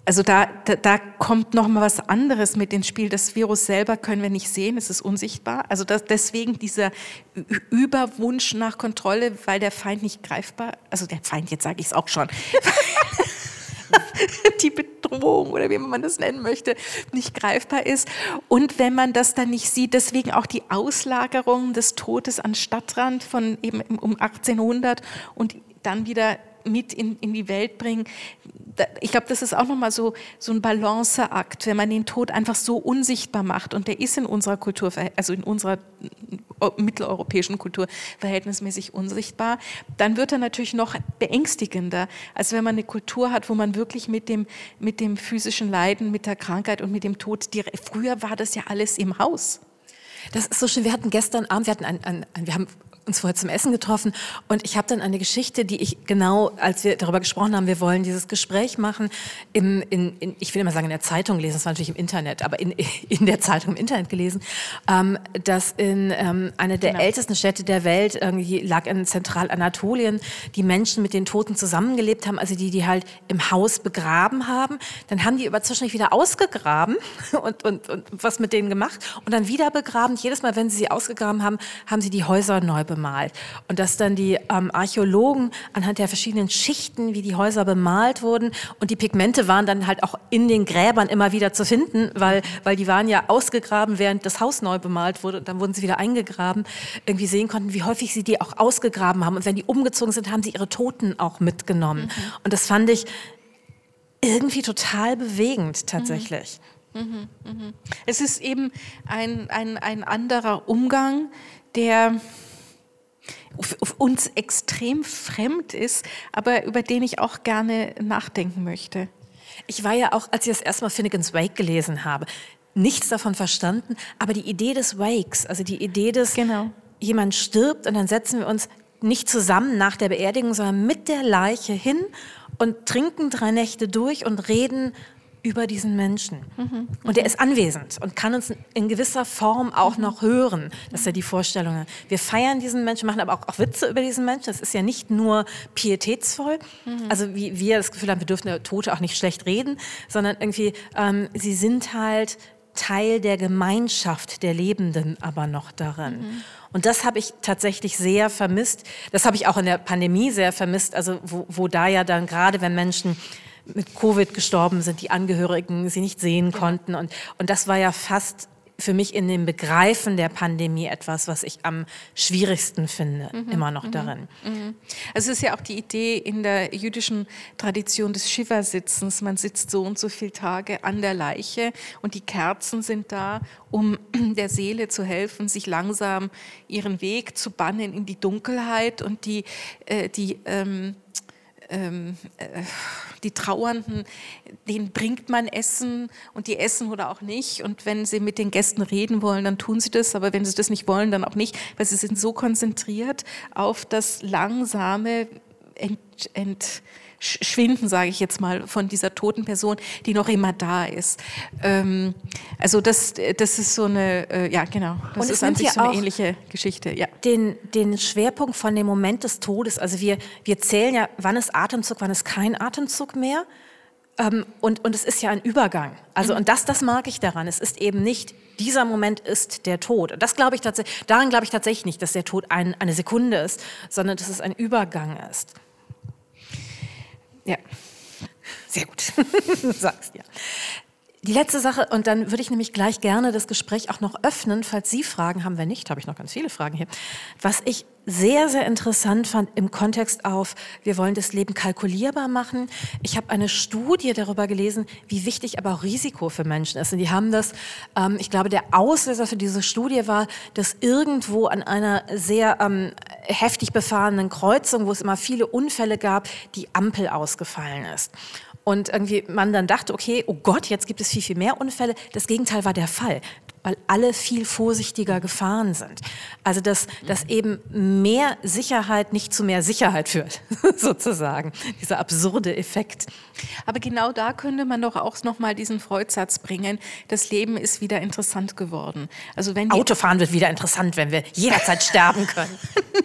also da, da, da kommt noch mal was anderes mit ins Spiel. Das Virus selber können wir nicht sehen, es ist unsichtbar. Also das, deswegen dieser Überwunsch nach Kontrolle, weil der Feind nicht greifbar, also der Feind, jetzt sage ich es auch schon, (laughs) die Bedrohung oder wie man das nennen möchte, nicht greifbar ist. Und wenn man das dann nicht sieht, deswegen auch die Auslagerung des Todes an Stadtrand von eben um 1800 und dann wieder mit in, in die Welt bringen. Ich glaube, das ist auch nochmal so, so ein Balanceakt, wenn man den Tod einfach so unsichtbar macht. Und der ist in unserer Kultur, also in unserer äh, mitteleuropäischen Kultur verhältnismäßig unsichtbar, dann wird er natürlich noch beängstigender, als wenn man eine Kultur hat, wo man wirklich mit dem, mit dem physischen Leiden, mit der Krankheit und mit dem Tod, die, früher war das ja alles im Haus. Das ist so schön. Wir hatten gestern Abend, wir hatten ein, ein, ein wir haben uns vorher zum Essen getroffen und ich habe dann eine Geschichte, die ich genau, als wir darüber gesprochen haben, wir wollen dieses Gespräch machen, im, in, in, ich will immer sagen in der Zeitung lesen, das war natürlich im Internet, aber in, (laughs) in der Zeitung im Internet gelesen, ähm, dass in ähm, einer der genau. ältesten Städte der Welt, irgendwie lag in Zentralanatolien, die Menschen mit den Toten zusammengelebt haben, also die, die halt im Haus begraben haben. Dann haben die aber zwischendurch wieder ausgegraben (laughs) und, und, und was mit denen gemacht und dann wieder begraben. Jedes Mal, wenn sie sie ausgegraben haben, haben sie die Häuser neu begraben bemalt. Und dass dann die ähm, Archäologen anhand der verschiedenen Schichten, wie die Häuser bemalt wurden, und die Pigmente waren dann halt auch in den Gräbern immer wieder zu finden, weil, weil die waren ja ausgegraben, während das Haus neu bemalt wurde. Und dann wurden sie wieder eingegraben, irgendwie sehen konnten, wie häufig sie die auch ausgegraben haben. Und wenn die umgezogen sind, haben sie ihre Toten auch mitgenommen. Mhm. Und das fand ich irgendwie total bewegend tatsächlich. Mhm. Mhm, mhm. Es ist eben ein, ein, ein anderer Umgang, der uns extrem fremd ist, aber über den ich auch gerne nachdenken möchte. Ich war ja auch, als ich das erstmal Finnegans Wake gelesen habe, nichts davon verstanden, aber die Idee des Wakes, also die Idee des, genau. jemand stirbt und dann setzen wir uns nicht zusammen nach der Beerdigung, sondern mit der Leiche hin und trinken drei Nächte durch und reden über diesen Menschen. Mhm. Und er ist anwesend und kann uns in gewisser Form auch mhm. noch hören. Das ist ja die Vorstellung. Wir feiern diesen Menschen, machen aber auch, auch Witze über diesen Menschen. Das ist ja nicht nur pietätsvoll, mhm. also wie wir das Gefühl haben, wir dürfen der Tote auch nicht schlecht reden, sondern irgendwie, ähm, sie sind halt Teil der Gemeinschaft der Lebenden aber noch darin. Mhm. Und das habe ich tatsächlich sehr vermisst. Das habe ich auch in der Pandemie sehr vermisst, also wo, wo da ja dann gerade, wenn Menschen mit Covid gestorben sind, die Angehörigen sie nicht sehen konnten. Und, und das war ja fast für mich in dem Begreifen der Pandemie etwas, was ich am schwierigsten finde, mhm. immer noch mhm. darin. Mhm. Also es ist ja auch die Idee in der jüdischen Tradition des Shiva-Sitzens. Man sitzt so und so viele Tage an der Leiche und die Kerzen sind da, um (clears throat) der Seele zu helfen, sich langsam ihren Weg zu bannen in die Dunkelheit und die, äh, die ähm, ähm, äh, die Trauernden, denen bringt man Essen und die essen oder auch nicht. Und wenn sie mit den Gästen reden wollen, dann tun sie das. Aber wenn sie das nicht wollen, dann auch nicht, weil sie sind so konzentriert auf das langsame Ent, Ent Schwinden, sage ich jetzt mal, von dieser toten Person, die noch immer da ist. Ähm, also das, das ist so eine, äh, ja genau, das Und ist an sich so eine ähnliche Geschichte. Ja. Den, den Schwerpunkt von dem Moment des Todes, also wir, wir zählen ja, wann ist Atemzug, wann ist kein Atemzug mehr. Ähm, und, und es ist ja ein Übergang. Also, mhm. und das, das mag ich daran. Es ist eben nicht, dieser Moment ist der Tod. Und das glaube ich tatsächlich, daran glaube ich tatsächlich nicht, dass der Tod ein, eine Sekunde ist, sondern dass es ein Übergang ist. Ja. Sehr gut. (laughs) sagst ja. Die letzte Sache, und dann würde ich nämlich gleich gerne das Gespräch auch noch öffnen, falls Sie Fragen haben. Wenn nicht, habe ich noch ganz viele Fragen hier. Was ich sehr, sehr interessant fand im Kontext auf, wir wollen das Leben kalkulierbar machen. Ich habe eine Studie darüber gelesen, wie wichtig aber auch Risiko für Menschen ist. Und die haben das, ähm, ich glaube, der Auslöser für diese Studie war, dass irgendwo an einer sehr ähm, heftig befahrenen Kreuzung, wo es immer viele Unfälle gab, die Ampel ausgefallen ist. Und irgendwie man dann dachte, okay, oh Gott, jetzt gibt es viel, viel mehr Unfälle. Das Gegenteil war der Fall, weil alle viel vorsichtiger gefahren sind. Also dass, dass eben mehr Sicherheit nicht zu mehr Sicherheit führt, (laughs) sozusagen. Dieser absurde Effekt. Aber genau da könnte man doch auch nochmal diesen Freud-Satz bringen, das Leben ist wieder interessant geworden. Also wenn Autofahren wird wieder interessant, wenn wir jederzeit (laughs) sterben können.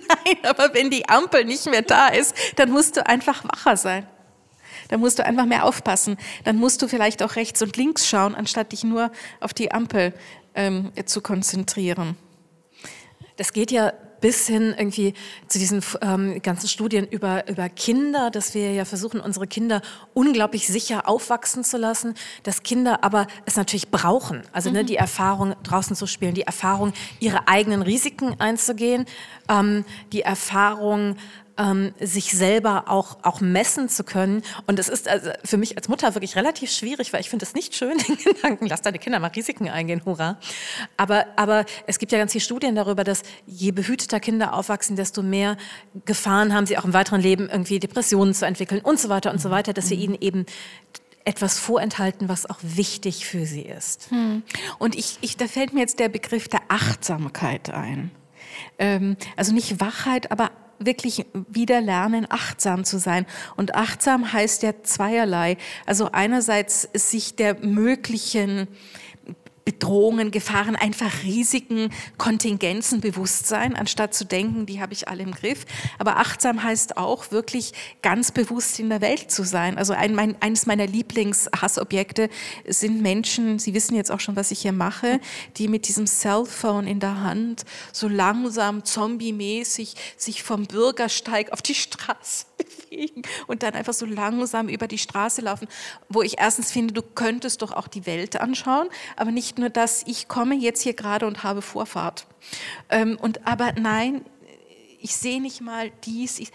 Nein, aber wenn die Ampel nicht mehr da ist, dann musst du einfach wacher sein. Da musst du einfach mehr aufpassen. Dann musst du vielleicht auch rechts und links schauen, anstatt dich nur auf die Ampel ähm, zu konzentrieren. Das geht ja bis hin irgendwie zu diesen ähm, ganzen Studien über, über Kinder, dass wir ja versuchen, unsere Kinder unglaublich sicher aufwachsen zu lassen, dass Kinder aber es natürlich brauchen. Also ne, mhm. ne, die Erfahrung, draußen zu spielen, die Erfahrung, ihre eigenen Risiken einzugehen, ähm, die Erfahrung, ähm, sich selber auch, auch messen zu können. Und das ist also für mich als Mutter wirklich relativ schwierig, weil ich finde es nicht schön, (laughs) den Gedanken, lass deine Kinder mal Risiken eingehen, hurra. Aber, aber es gibt ja ganz viele Studien darüber, dass je behüteter Kinder aufwachsen, desto mehr Gefahren haben sie auch im weiteren Leben, irgendwie Depressionen zu entwickeln und so weiter und so weiter, dass wir ihnen eben etwas vorenthalten, was auch wichtig für sie ist. Hm. Und ich, ich, da fällt mir jetzt der Begriff der Achtsamkeit ein. Ähm, also nicht Wachheit, aber wirklich wieder lernen, achtsam zu sein. Und achtsam heißt ja zweierlei. Also einerseits sich der möglichen Bedrohungen, Gefahren, einfach Risiken, Kontingenzen bewusst sein, anstatt zu denken, die habe ich alle im Griff. Aber achtsam heißt auch wirklich ganz bewusst in der Welt zu sein. Also ein, mein, eines meiner Lieblingshassobjekte sind Menschen, Sie wissen jetzt auch schon, was ich hier mache, die mit diesem Cellphone in der Hand so langsam zombie-mäßig sich vom Bürgersteig auf die Straße (laughs) bewegen und dann einfach so langsam über die Straße laufen, wo ich erstens finde, du könntest doch auch die Welt anschauen, aber nicht nur das, ich komme jetzt hier gerade und habe Vorfahrt. Ähm, und aber nein, ich sehe nicht mal dies. Ich,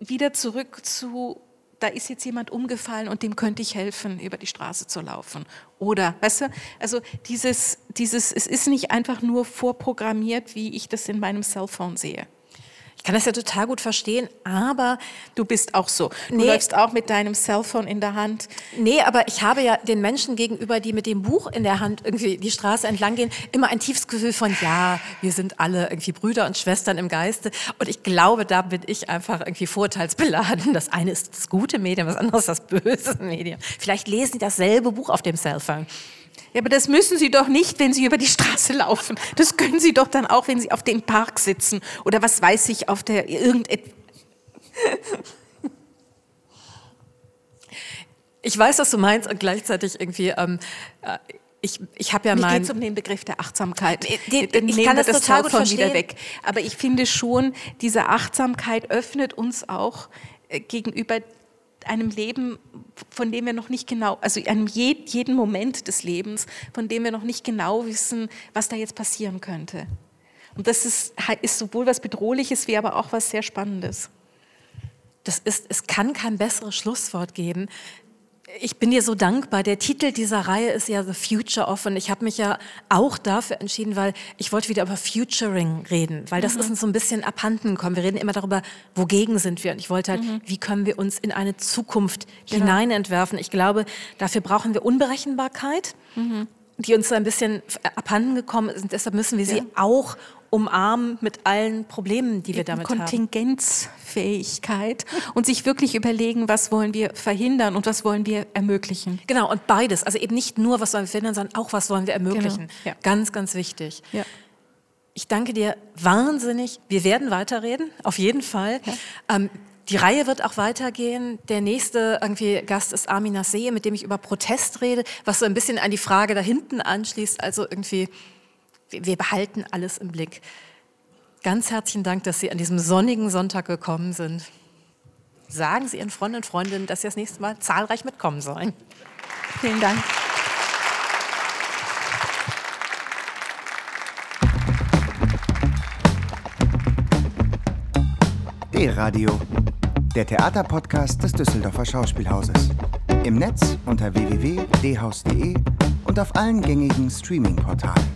wieder zurück zu, da ist jetzt jemand umgefallen und dem könnte ich helfen, über die Straße zu laufen. Oder, weißt du, also dieses, dieses, es ist nicht einfach nur vorprogrammiert, wie ich das in meinem Cellphone sehe. Ich kann das ja total gut verstehen, aber du bist auch so. Du nee, läufst auch mit deinem Cellphone in der Hand. Nee, aber ich habe ja den Menschen gegenüber, die mit dem Buch in der Hand irgendwie die Straße entlang gehen, immer ein tiefes Gefühl von, ja, wir sind alle irgendwie Brüder und Schwestern im Geiste. Und ich glaube, da bin ich einfach irgendwie vorteilsbeladen. Das eine ist das gute Medium, das andere ist das böse Medium. Vielleicht lesen sie dasselbe Buch auf dem Cellphone. Ja, aber das müssen Sie doch nicht, wenn Sie über die Straße laufen. Das können Sie doch dann auch, wenn Sie auf dem Park sitzen oder was weiß ich, auf der irgendetwas. Ich weiß, was du meinst und gleichzeitig irgendwie. Ähm, äh, ich, ich habe ja Mir mein... geht um den Begriff der Achtsamkeit. Den, den, ich kann das, das total gut verstehen. wieder weg. Aber ich finde schon, diese Achtsamkeit öffnet uns auch äh, gegenüber einem Leben, von dem wir noch nicht genau, also einem jeden Moment des Lebens, von dem wir noch nicht genau wissen, was da jetzt passieren könnte. Und das ist, ist sowohl was Bedrohliches wie aber auch was sehr Spannendes. Das ist, es kann kein besseres Schlusswort geben. Ich bin dir so dankbar. Der Titel dieser Reihe ist ja The Future of und ich habe mich ja auch dafür entschieden, weil ich wollte wieder über Futuring reden, weil das mhm. ist uns so ein bisschen abhanden gekommen. Wir reden immer darüber, wogegen sind wir und ich wollte halt, mhm. wie können wir uns in eine Zukunft genau. hineinentwerfen. Ich glaube, dafür brauchen wir Unberechenbarkeit. Mhm die uns so ein bisschen abhanden gekommen sind. Deshalb müssen wir sie ja. auch umarmen mit allen Problemen, die wir damit Kontingenzfähigkeit haben. und sich wirklich überlegen, was wollen wir verhindern und was wollen wir ermöglichen. Genau, und beides. Also eben nicht nur, was wollen wir verhindern, sondern auch, was wollen wir ermöglichen. Genau. Ja. Ganz, ganz wichtig. Ja. Ich danke dir wahnsinnig. Wir werden weiterreden, auf jeden Fall. Ja. Ähm, die Reihe wird auch weitergehen. Der nächste irgendwie Gast ist Armin Nassee, mit dem ich über Protest rede, was so ein bisschen an die Frage da hinten anschließt. Also irgendwie wir behalten alles im Blick. Ganz herzlichen Dank, dass Sie an diesem sonnigen Sonntag gekommen sind. Sagen Sie Ihren Freunden und Freundinnen, dass Sie das nächste Mal zahlreich mitkommen sollen. Vielen Dank. D-Radio, der Theaterpodcast des Düsseldorfer Schauspielhauses. Im Netz unter www.dhaus.de und auf allen gängigen Streaming-Portalen.